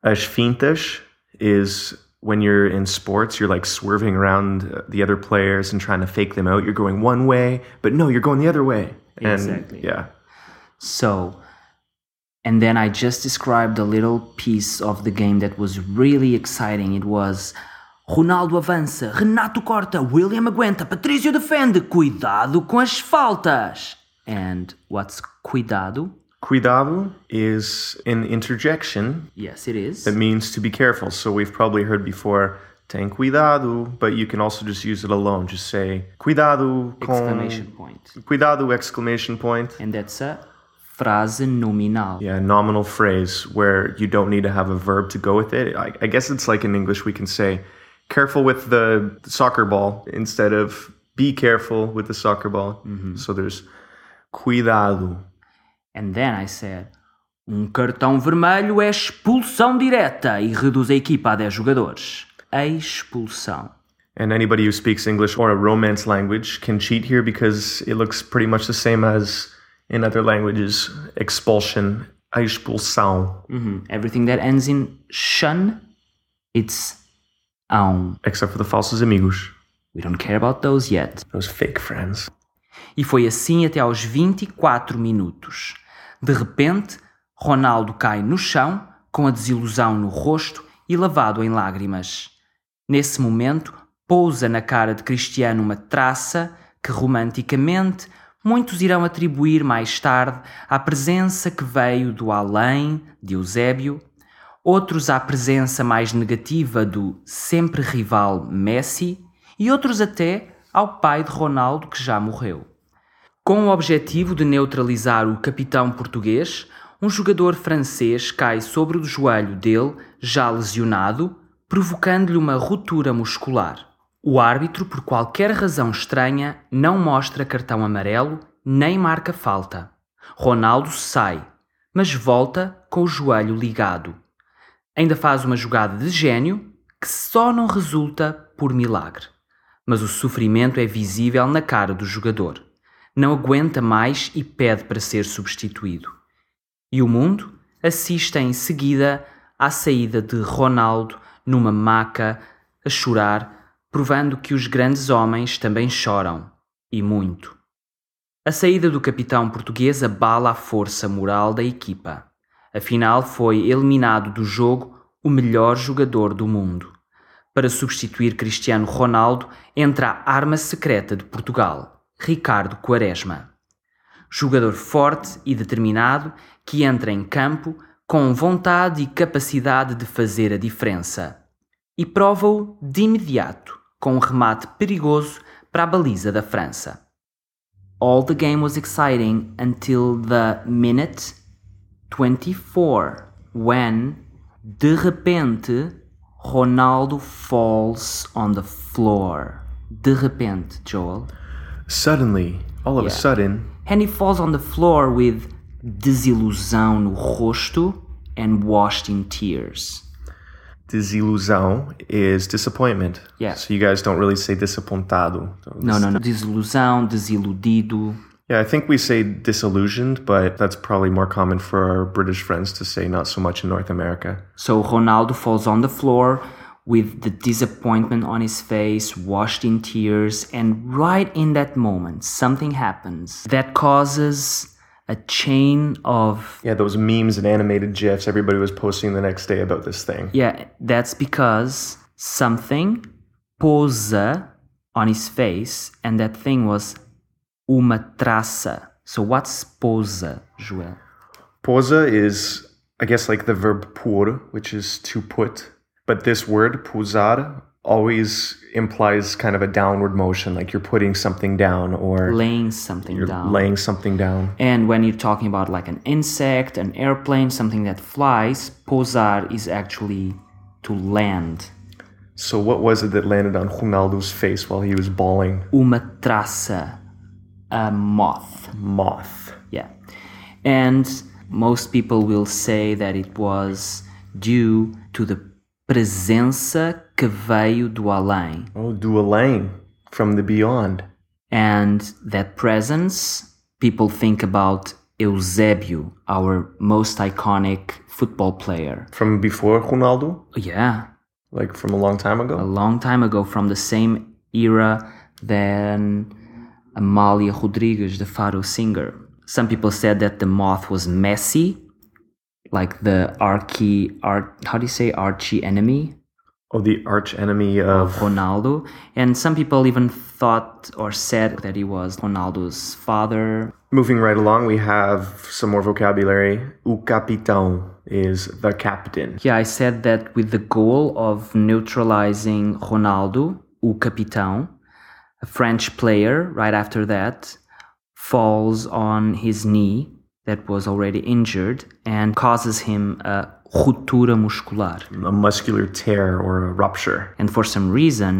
Speaker 1: As fintas is when you're in sports, you're like swerving around uh, the other players and trying to fake them out. You're going one way, but no, you're going the other way. And
Speaker 2: Exactly.
Speaker 1: yeah.
Speaker 2: So, and then I just described a little piece of the game that was really exciting. It was Ronaldo avança, Renato corta, William aguenta, Patrício defende, cuidado com as faltas. And what's cuidado?
Speaker 1: Cuidado is an interjection
Speaker 2: Yes, it is.
Speaker 1: that means to be careful. So we've probably heard before, ten cuidado, but you can also just use it alone. Just say cuidado com
Speaker 2: Exclamation point.
Speaker 1: cuidado exclamation point.
Speaker 2: And that's a frase nominal.
Speaker 1: Yeah, nominal phrase where you don't need to have a verb to go with it. I, I guess it's like in English we can say careful with the soccer ball instead of be careful with the soccer ball. So there's cuidado.
Speaker 2: And then I said, um cartão vermelho é expulsão direta e reduz a equipa a 10 jogadores. A Expulsão.
Speaker 1: And anybody who speaks English or a Romance language can cheat here because it looks pretty much the same as in other languages. Expulsion, expulsão,
Speaker 2: Mhm. Everything that ends in shun, it's ão.
Speaker 1: except for the falsos amigos,
Speaker 2: We don't care about those yet.
Speaker 1: those fake friends.
Speaker 2: E foi assim até aos 24 minutos. De repente, Ronaldo cai no chão, com a desilusão no rosto e lavado em lágrimas. Nesse momento, pousa na cara de Cristiano uma traça que, romanticamente, muitos irão atribuir mais tarde à presença que veio do além de Eusébio, outros à presença mais negativa do sempre rival Messi e outros até ao pai de Ronaldo que já morreu. Com o objetivo de neutralizar o capitão português, um jogador francês cai sobre o joelho dele, já lesionado, provocando-lhe uma ruptura muscular. O árbitro, por qualquer razão estranha, não mostra cartão amarelo nem marca falta. Ronaldo sai, mas volta com o joelho ligado. Ainda faz uma jogada de gênio que só não resulta por milagre. Mas o sofrimento é visível na cara do jogador. Não aguenta mais e pede para ser substituído. E o mundo assiste em seguida à saída de Ronaldo numa maca, a chorar, provando que os grandes homens também choram, e muito. A saída do capitão português abala a força moral da equipa. Afinal, foi eliminado do jogo o melhor jogador do mundo. Para substituir Cristiano Ronaldo, entra a arma secreta de Portugal, Ricardo Quaresma. Jogador forte e determinado que entra em campo com vontade e capacidade de fazer a diferença. E prova-o de imediato com um remate perigoso para a baliza da França. All the game was exciting until the minute 24 when de repente Ronaldo falls on the floor. De repente, Joel.
Speaker 1: Suddenly, all of
Speaker 2: Yeah.
Speaker 1: a sudden,
Speaker 2: And he falls on the floor with desilusão no rosto and washed in tears.
Speaker 1: desilusão is disappointment.
Speaker 2: Yeah.
Speaker 1: So you guys don't really say desapontado.
Speaker 2: No, no, no. Desilusão, desiludido.
Speaker 1: Yeah, I think we say disillusioned, but that's probably more common for our British friends to say, not so much in North America.
Speaker 2: So Ronaldo falls on the floor with the disappointment on his face, washed in tears, and right in that moment, something happens that causes a chain of.
Speaker 1: Yeah, those memes and animated GIFs everybody was posting the next day about this thing.
Speaker 2: Yeah, that's because something posa on his face, and that thing was uma traça. So what's posa, Joel?
Speaker 1: Posa is, I guess, like the verb pôr, which is to put. But this word, posar, always implies kind of a downward motion, like you're putting something down or
Speaker 2: Laying something
Speaker 1: you're
Speaker 2: down.
Speaker 1: laying something down.
Speaker 2: And when you're talking about like an insect, an airplane, something that flies, posar is actually to land.
Speaker 1: So, what was it that landed on Ronaldo's face while he was bawling?
Speaker 2: Uma traça, a moth.
Speaker 1: Moth.
Speaker 2: Yeah. And most people will say that it was due to the presença que veio do além.
Speaker 1: Oh, Duolang from the beyond.
Speaker 2: And that presence, people think about Eusebio, our most iconic football player.
Speaker 1: From before Ronaldo?
Speaker 2: Yeah,
Speaker 1: Like from a long time ago?
Speaker 2: a long time ago, from the same era than Amalia Rodrigues, the Fado singer. Some people said that the moth was Messi, like the archy, ar, how do you say archie enemy
Speaker 1: Oh, the arch enemy of.
Speaker 2: Ronaldo. And some people even thought or said that he was Ronaldo's father.
Speaker 1: Moving right along, we have some more vocabulary. O capitão is the captain.
Speaker 2: Yeah, I said that with the goal of neutralizing Ronaldo, o capitão, a French player, right after that, falls on his knee that was already injured and causes him a ruptura muscular.
Speaker 1: A muscular tear or a rupture.
Speaker 2: And for some reason,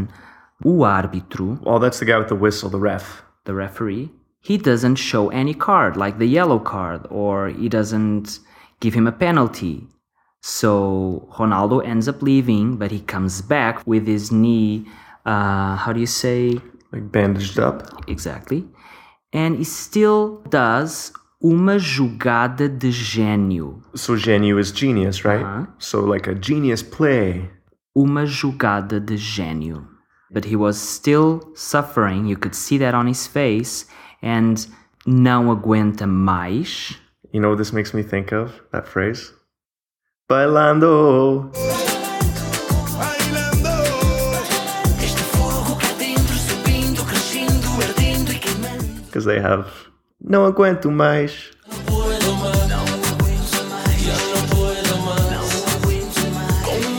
Speaker 2: o árbitro,
Speaker 1: Oh, that's the guy with the whistle, the ref.
Speaker 2: the referee, he doesn't show any card, like the yellow card, or he doesn't give him a penalty. So Ronaldo ends up leaving, but he comes back with his knee, uh, how do you say
Speaker 1: Like bandaged up.
Speaker 2: exactly? And he still does uma jogada de gênio.
Speaker 1: So gênio is genius, right?
Speaker 2: Uh-huh.
Speaker 1: So like a genius play.
Speaker 2: Uma jogada de gênio. But he was still suffering, you could see that on his face, and não aguenta mais.
Speaker 1: You know what this makes me think of? That phrase? Bailando. Because they have. Não aguento mais.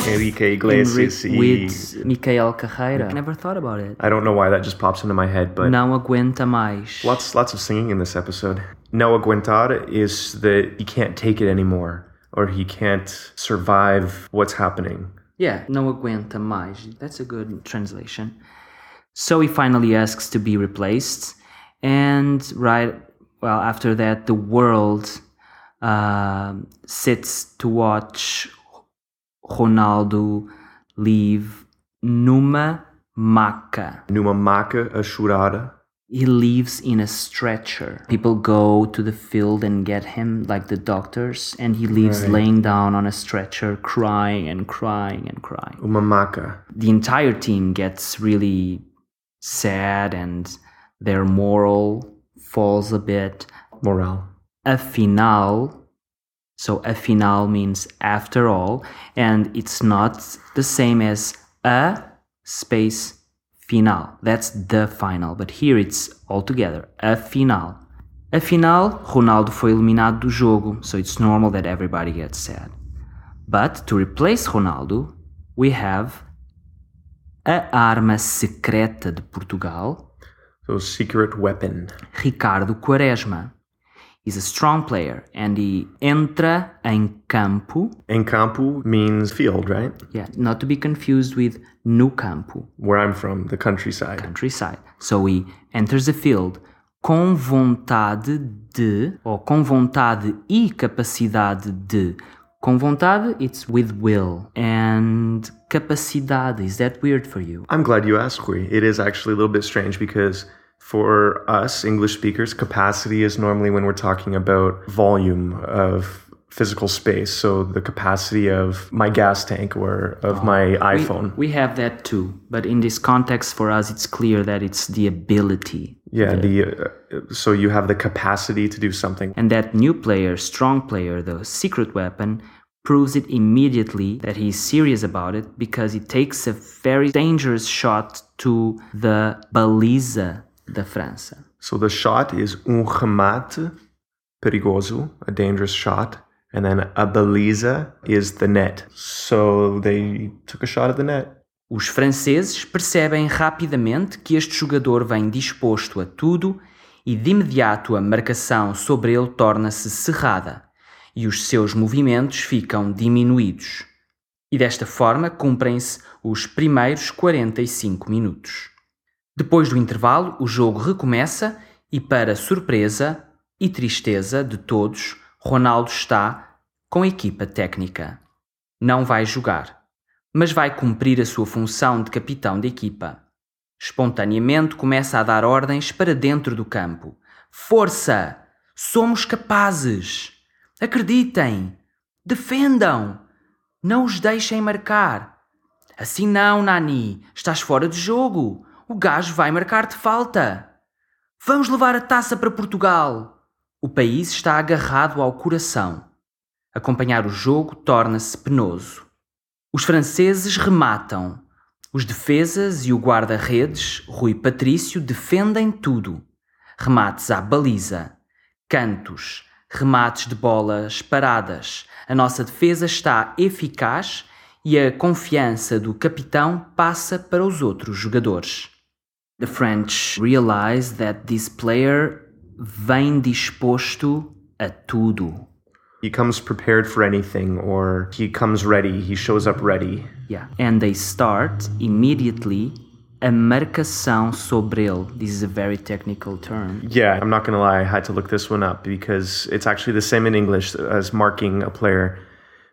Speaker 1: Enrique Iglesias.
Speaker 2: Enri- with Mickael Carreira. I never thought about it.
Speaker 1: I don't know why that just pops into my head, but
Speaker 2: Não aguenta mais.
Speaker 1: lots lots of singing in this episode. No aguentar is that he can't take it anymore, or he can't survive what's happening.
Speaker 2: Yeah, não aguenta mais. That's a good translation. So he finally asks to be replaced, and right, well, after that, the world um sits to watch Ronaldo leave numa maca.
Speaker 1: Numa maca a chorar.
Speaker 2: He leaves in a stretcher. People go to the field and get him, like the doctors, and he leaves
Speaker 1: Right.
Speaker 2: laying down on a stretcher, crying and crying and crying.
Speaker 1: Uma maca.
Speaker 2: The entire team gets really sad and their moral falls a bit.
Speaker 1: Moral.
Speaker 2: final. so a final means after all, and it's not the same as a space final. That's the final, but here it's all together. A final. Afinal, Ronaldo foi eliminado do jogo, so it's normal that everybody gets sad. But to replace Ronaldo, we have a arma secreta de Portugal,
Speaker 1: So secret weapon.
Speaker 2: Ricardo Quaresma. He's a strong player and he entra em campo,
Speaker 1: Em campo means field, right?
Speaker 2: yeah, not to be confused with no campo,
Speaker 1: Where I'm from, the countryside.
Speaker 2: countryside. So he enters the field com vontade de, ou com vontade e capacidade de. Com vontade, it's with will. And capacidade, is that weird for you?
Speaker 1: I'm glad you asked, Rui. It is actually a little bit strange because for us English speakers, capacity is normally when we're talking about volume of physical space. So the capacity of my gas tank or of my iPhone.
Speaker 2: We, have that too, but in this context, for us, it's clear that it's the ability.
Speaker 1: yeah, the uh, so you have the capacity to do something.
Speaker 2: And that new player, strong player, the secret weapon, proves it immediately that he's serious about it because he takes a very dangerous shot to the baliza da França.
Speaker 1: So the shot is um remate perigoso, a dangerous shot, and then a baliza is the net. So they took a shot at the net.
Speaker 2: Os franceses percebem rapidamente que este jogador vem disposto a tudo e de imediato a marcação sobre ele torna-se cerrada e os seus movimentos ficam diminuídos. E desta forma cumprem-se os primeiros 45 minutos. Depois do intervalo, o jogo recomeça e, para surpresa e tristeza de todos, Ronaldo está com a equipa técnica. Não vai jogar mas vai cumprir a sua função de capitão da equipa. Espontaneamente começa a dar ordens para dentro do campo. Força! Somos capazes! Acreditem! Defendam! Não os deixem marcar! Assim não, Nani! Estás fora de jogo! O gajo vai marcar-te falta! Vamos levar a taça para Portugal! O país está agarrado ao coração. Acompanhar o jogo torna-se penoso. Os franceses rematam. Os defesas e o guarda-redes, Rui Patrício, defendem tudo. Remates à baliza, cantos, remates de bolas paradas. A nossa defesa está eficaz e a confiança do capitão passa para os outros jogadores. The French realize that this player vem disposto a tudo.
Speaker 1: He comes prepared for anything, or he comes ready, he shows up ready.
Speaker 2: Yeah. And they start immediately a marcação sobre ele. This is a very technical term.
Speaker 1: Yeah, I'm not gonna lie, I had to look this one up because it's actually the same in English as marking a player,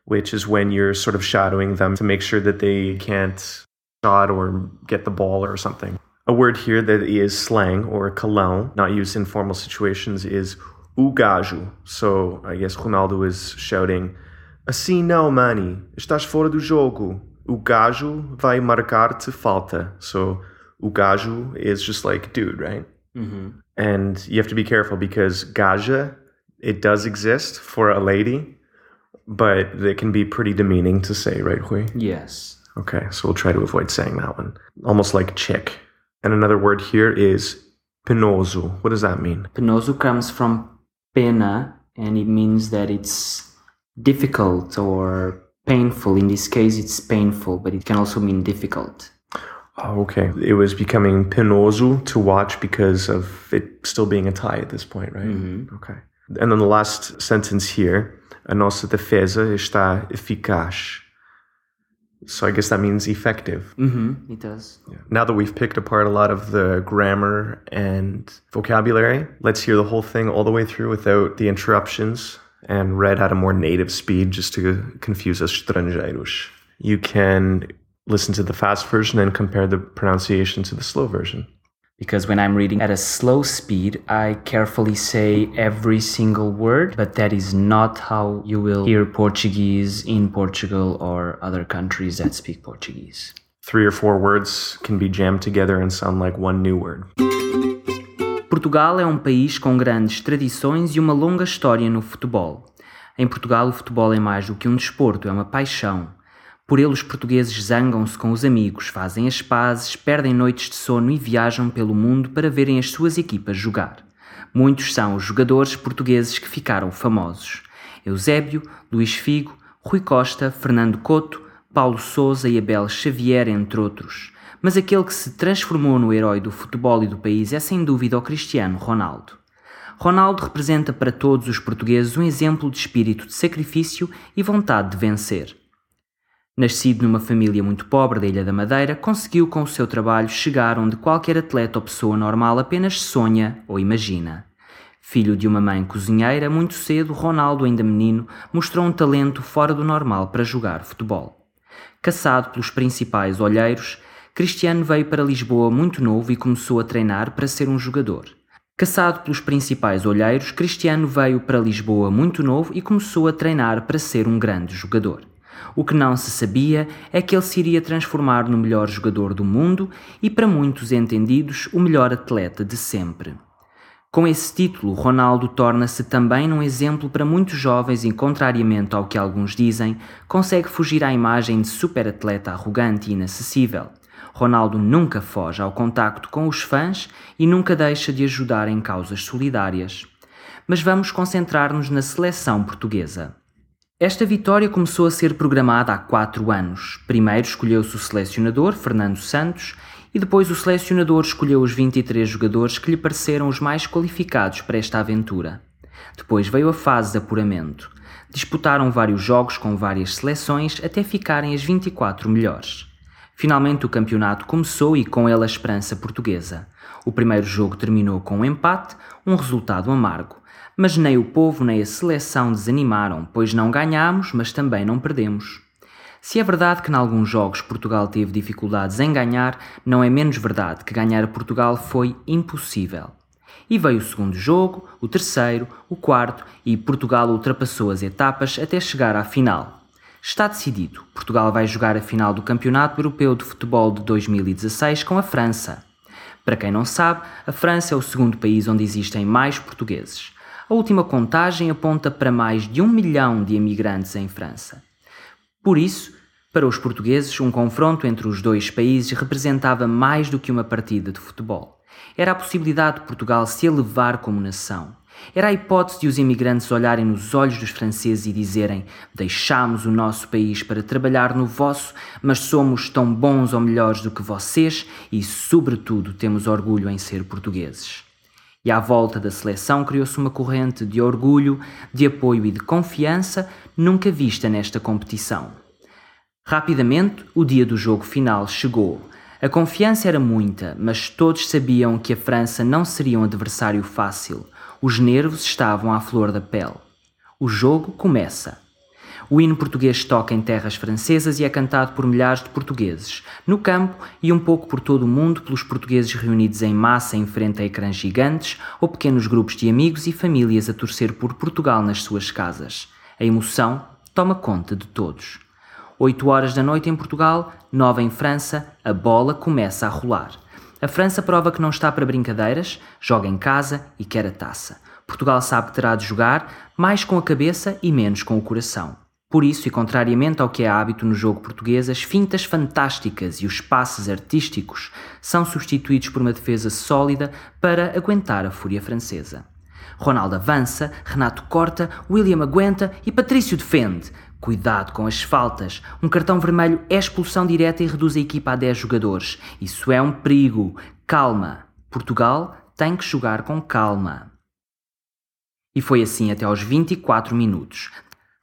Speaker 1: which is when you're sort of shadowing them to make sure that they can't shot or get the ball or something. A word here that is slang or calão, not used in formal situations, is o gajo. So I guess Ronaldo is shouting, Assim não, Manny, estás fora do jogo. O gajo vai marcar-te falta. So o gajo is just like dude, right? Mm-hmm. And you have to be careful because gaja, it does exist for a lady, but it can be pretty demeaning to say, right, Rui?
Speaker 2: Yes.
Speaker 1: Okay, so we'll try to avoid saying that one. Almost like chick. And another word here is penoso. What does that mean?
Speaker 2: Penoso comes from pena and it means that it's difficult or painful. In this case, it's painful, but it can also mean difficult.
Speaker 1: Oh, okay. It was becoming penoso to watch because of it still being a tie at this point, right? Okay. And then the last sentence here, a nossa defesa está eficaz. So I guess that means effective.
Speaker 2: Mm-hmm, it does.
Speaker 1: Now that we've picked apart a lot of the grammar and vocabulary, let's hear the whole thing all the way through without the interruptions and read at a more native speed just to confuse us estrangeiros. You can listen to the fast version and compare the pronunciation to the slow version.
Speaker 2: Because when I'm reading at a slow speed, I carefully say every single word, but that is not how you will hear Portuguese in Portugal or other countries that speak Portuguese.
Speaker 1: Three or four words can be jammed together and sound like one new word.
Speaker 2: Portugal é um país com grandes tradições e uma longa história no futebol. Em Portugal, o futebol é mais do que um desporto, é uma paixão. Por ele, os portugueses zangam-se com os amigos, fazem as pazes, perdem noites de sono e viajam pelo mundo para verem as suas equipas jogar. Muitos são os jogadores portugueses que ficaram famosos. Eusébio, Luís Figo, Rui Costa, Fernando Couto, Paulo Sousa e Abel Xavier, entre outros. Mas aquele que se transformou no herói do futebol e do país é sem dúvida o Cristiano Ronaldo. Ronaldo representa para todos os portugueses um exemplo de espírito de sacrifício e vontade de vencer. Nascido numa família muito pobre da Ilha da Madeira, conseguiu com o seu trabalho chegar onde qualquer atleta ou pessoa normal apenas sonha ou imagina. Filho de uma mãe cozinheira, muito cedo, Ronaldo, ainda menino, mostrou um talento fora do normal para jogar futebol. Caçado pelos principais olheiros, Cristiano veio para Lisboa muito novo e começou a treinar para ser um jogador. Caçado pelos principais olheiros, Cristiano veio para Lisboa muito novo e começou a treinar para ser um grande jogador. O que não se sabia é que ele se iria transformar no melhor jogador do mundo e, para muitos entendidos, o melhor atleta de sempre. Com esse título, Ronaldo torna-se também um exemplo para muitos jovens e, contrariamente ao que alguns dizem, consegue fugir à imagem de superatleta arrogante e inacessível. Ronaldo nunca foge ao contacto com os fãs e nunca deixa de ajudar em causas solidárias. Mas vamos concentrar-nos na seleção portuguesa. Esta vitória começou a ser programada há quatro anos. Primeiro escolheu-se o selecionador, Fernando Santos, e depois o selecionador escolheu os 23 jogadores que lhe pareceram os mais qualificados para esta aventura. Depois veio a fase de apuramento. Disputaram vários jogos com várias seleções até ficarem as 24 melhores. Finalmente o campeonato começou e com ele a esperança portuguesa. O primeiro jogo terminou com um empate, um resultado amargo. Mas nem o povo nem a seleção desanimaram, pois não ganhamos, mas também não perdemos. Se é verdade que em alguns jogos Portugal teve dificuldades em ganhar, não é menos verdade que ganhar a Portugal foi impossível. E veio o segundo jogo, o terceiro, o quarto e Portugal ultrapassou as etapas até chegar à final. Está decidido, Portugal vai jogar a final do Campeonato Europeu de Futebol de 2016 com a França. Para quem não sabe, a França é o segundo país onde existem mais portugueses. A última contagem aponta para mais de um milhão de imigrantes em França. Por isso, para os portugueses, um confronto entre os dois países representava mais do que uma partida de futebol. Era a possibilidade de Portugal se elevar como nação. Era a hipótese de os imigrantes olharem nos olhos dos franceses e dizerem: Deixámos o nosso país para trabalhar no vosso, mas somos tão bons ou melhores do que vocês e, sobretudo, temos orgulho em ser portugueses. E à volta da seleção criou-se uma corrente de orgulho, de apoio e de confiança nunca vista nesta competição. Rapidamente, o dia do jogo final chegou. A confiança era muita, mas todos sabiam que a França não seria um adversário fácil. Os nervos estavam à flor da pele. O jogo começa. O hino português toca em terras francesas e é cantado por milhares de portugueses, no campo e um pouco por todo o mundo pelos portugueses reunidos em massa em frente a ecrãs gigantes ou pequenos grupos de amigos e famílias a torcer por Portugal nas suas casas. A emoção toma conta de todos. 8 horas da noite em Portugal, 9 em França, a bola começa a rolar. A França prova que não está para brincadeiras, joga em casa e quer a taça. Portugal sabe que terá de jogar mais com a cabeça e menos com o coração. Por isso, e contrariamente ao que é hábito no jogo português, as fintas fantásticas e os passes artísticos são substituídos por uma defesa sólida para aguentar a fúria francesa. Ronaldo avança, Renato corta, William aguenta e Patrício defende. Cuidado com as faltas. Um cartão vermelho é expulsão direta e reduz a equipa a 10 jogadores. Isso é um perigo. Calma. Portugal tem que jogar com calma. E foi assim até aos 24 minutos.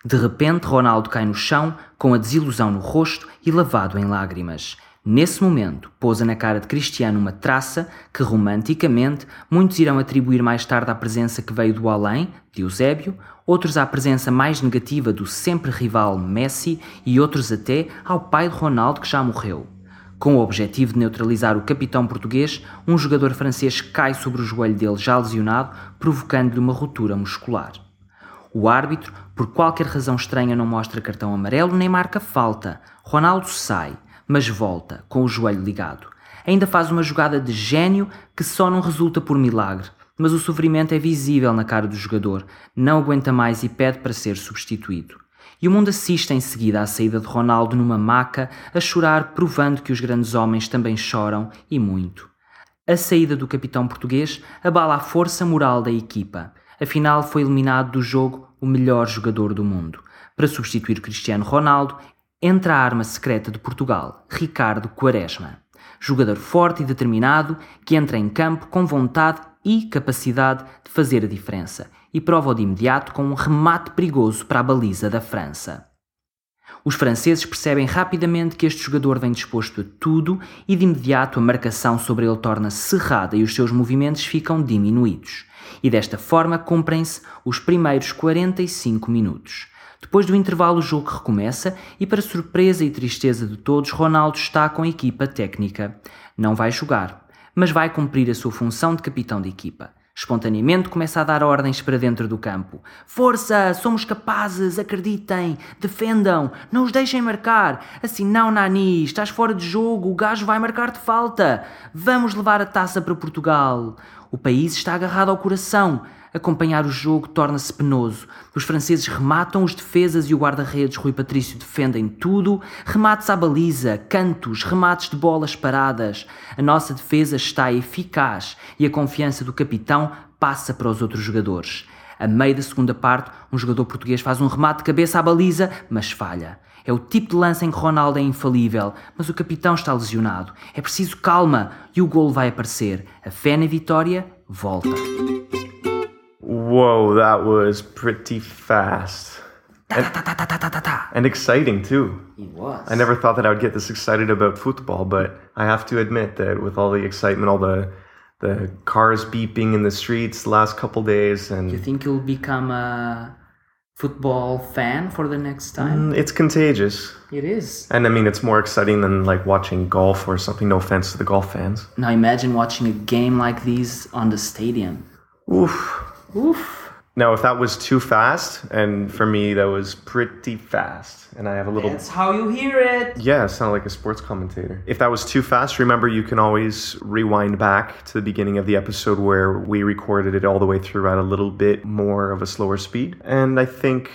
Speaker 2: De repente, Ronaldo cai no chão, com a desilusão no rosto e lavado em lágrimas. Nesse momento, pousa na cara de Cristiano uma traça que, romanticamente, muitos irão atribuir mais tarde à presença que veio do além, de Eusébio, outros à presença mais negativa do sempre rival Messi e outros até ao pai de Ronaldo que já morreu. Com o objetivo de neutralizar o capitão português, um jogador francês cai sobre o joelho dele já lesionado, provocando-lhe uma ruptura muscular. O árbitro, por qualquer razão estranha, não mostra cartão amarelo nem marca falta. Ronaldo sai mas volta, com o joelho ligado. Ainda faz uma jogada de gênio que só não resulta por milagre, mas o sofrimento é visível na cara do jogador, não aguenta mais e pede para ser substituído. E o mundo assiste em seguida à saída de Ronaldo numa maca, a chorar, provando que os grandes homens também choram e muito. A saída do capitão português abala a força moral da equipa. Afinal, foi eliminado do jogo o melhor jogador do mundo. Para substituir Cristiano Ronaldo, entra a arma secreta de Portugal, Ricardo Quaresma. Jogador forte e determinado que entra em campo com vontade e capacidade de fazer a diferença e prova de imediato com um remate perigoso para a baliza da França. Os franceses percebem rapidamente que este jogador vem disposto a tudo e de imediato a marcação sobre ele torna-se cerrada e os seus movimentos ficam diminuídos. E desta forma cumprem-se os primeiros 45 minutos. Depois do intervalo, o jogo recomeça e, para surpresa e tristeza de todos, Ronaldo está com a equipa técnica. Não vai jogar, mas vai cumprir a sua função de capitão de equipa. Espontaneamente começa a dar ordens para dentro do campo. Força! Somos capazes! Acreditem! Defendam! Não os deixem marcar! Assim não, Nani! Estás fora de jogo! O gajo vai marcar-te falta! Vamos levar a taça para Portugal! O país está agarrado ao coração. Acompanhar o jogo torna-se penoso. Os franceses rematam os defesas e o guarda-redes Rui Patrício defendem tudo. Remates à baliza, cantos, remates de bolas paradas. A nossa defesa está eficaz e a confiança do capitão passa para os outros jogadores. A meio da segunda parte, um jogador português faz um remate de cabeça à baliza, mas falha. É o tipo de lance em que Ronaldo é infalível, mas o capitão está lesionado. É preciso calma e o golo vai aparecer. A fé na vitória volta.
Speaker 1: Whoa, that was pretty fast.
Speaker 2: Ta.
Speaker 1: And exciting too.
Speaker 2: It was.
Speaker 1: I never thought that I would get this excited about football, but I have to admit that with all the excitement, all the the cars beeping in the streets the last couple days, and You
Speaker 2: think you'll become a football fan for the next time?
Speaker 1: Mm, it's contagious.
Speaker 2: It is.
Speaker 1: And I mean, it's more exciting than like watching golf or something. No offense to the golf fans.
Speaker 2: Now imagine watching a game like these on the stadium.
Speaker 1: Oof.
Speaker 2: Oof.
Speaker 1: Now, if that was too fast, and for me, that was pretty fast, and I have a little.
Speaker 2: That's how you hear it.
Speaker 1: Yeah, I sound like a sports commentator. If that was too fast, remember you can always rewind back to the beginning of the episode where we recorded it all the way through at a little bit more of a slower speed. And I think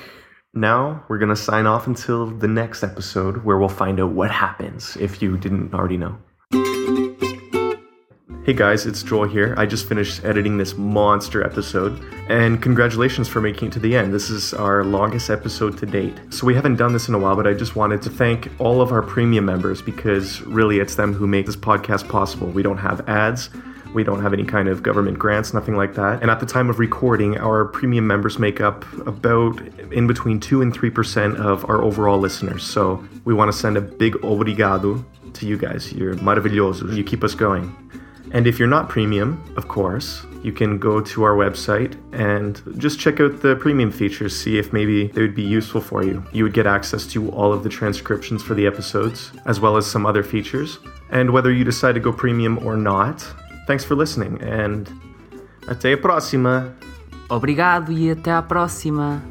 Speaker 1: now we're going to sign off until the next episode where we'll find out what happens if you didn't already know. Hey guys, it's Joel here. I just finished editing this monster episode, and congratulations for making it to the end. This is our longest episode to date. So, we haven't done this in a while, but I just wanted to thank all of our premium members because really it's them who make this podcast possible. We don't have ads. We don't have any kind of government grants, nothing like that. And at the time of recording, our premium members make up about in between 2 and 3% of our overall listeners. So we want to send a big obrigado to you guys. You're maravilhosos. You keep us going. And if you're not premium, of course, you can go to our website and just check out the premium features, see if maybe they would be useful for you. You would get access to all of the transcriptions for the episodes, as well as some other features. And whether you decide to go premium or not, thanks for listening and até a próxima!
Speaker 2: Obrigado e até à próxima.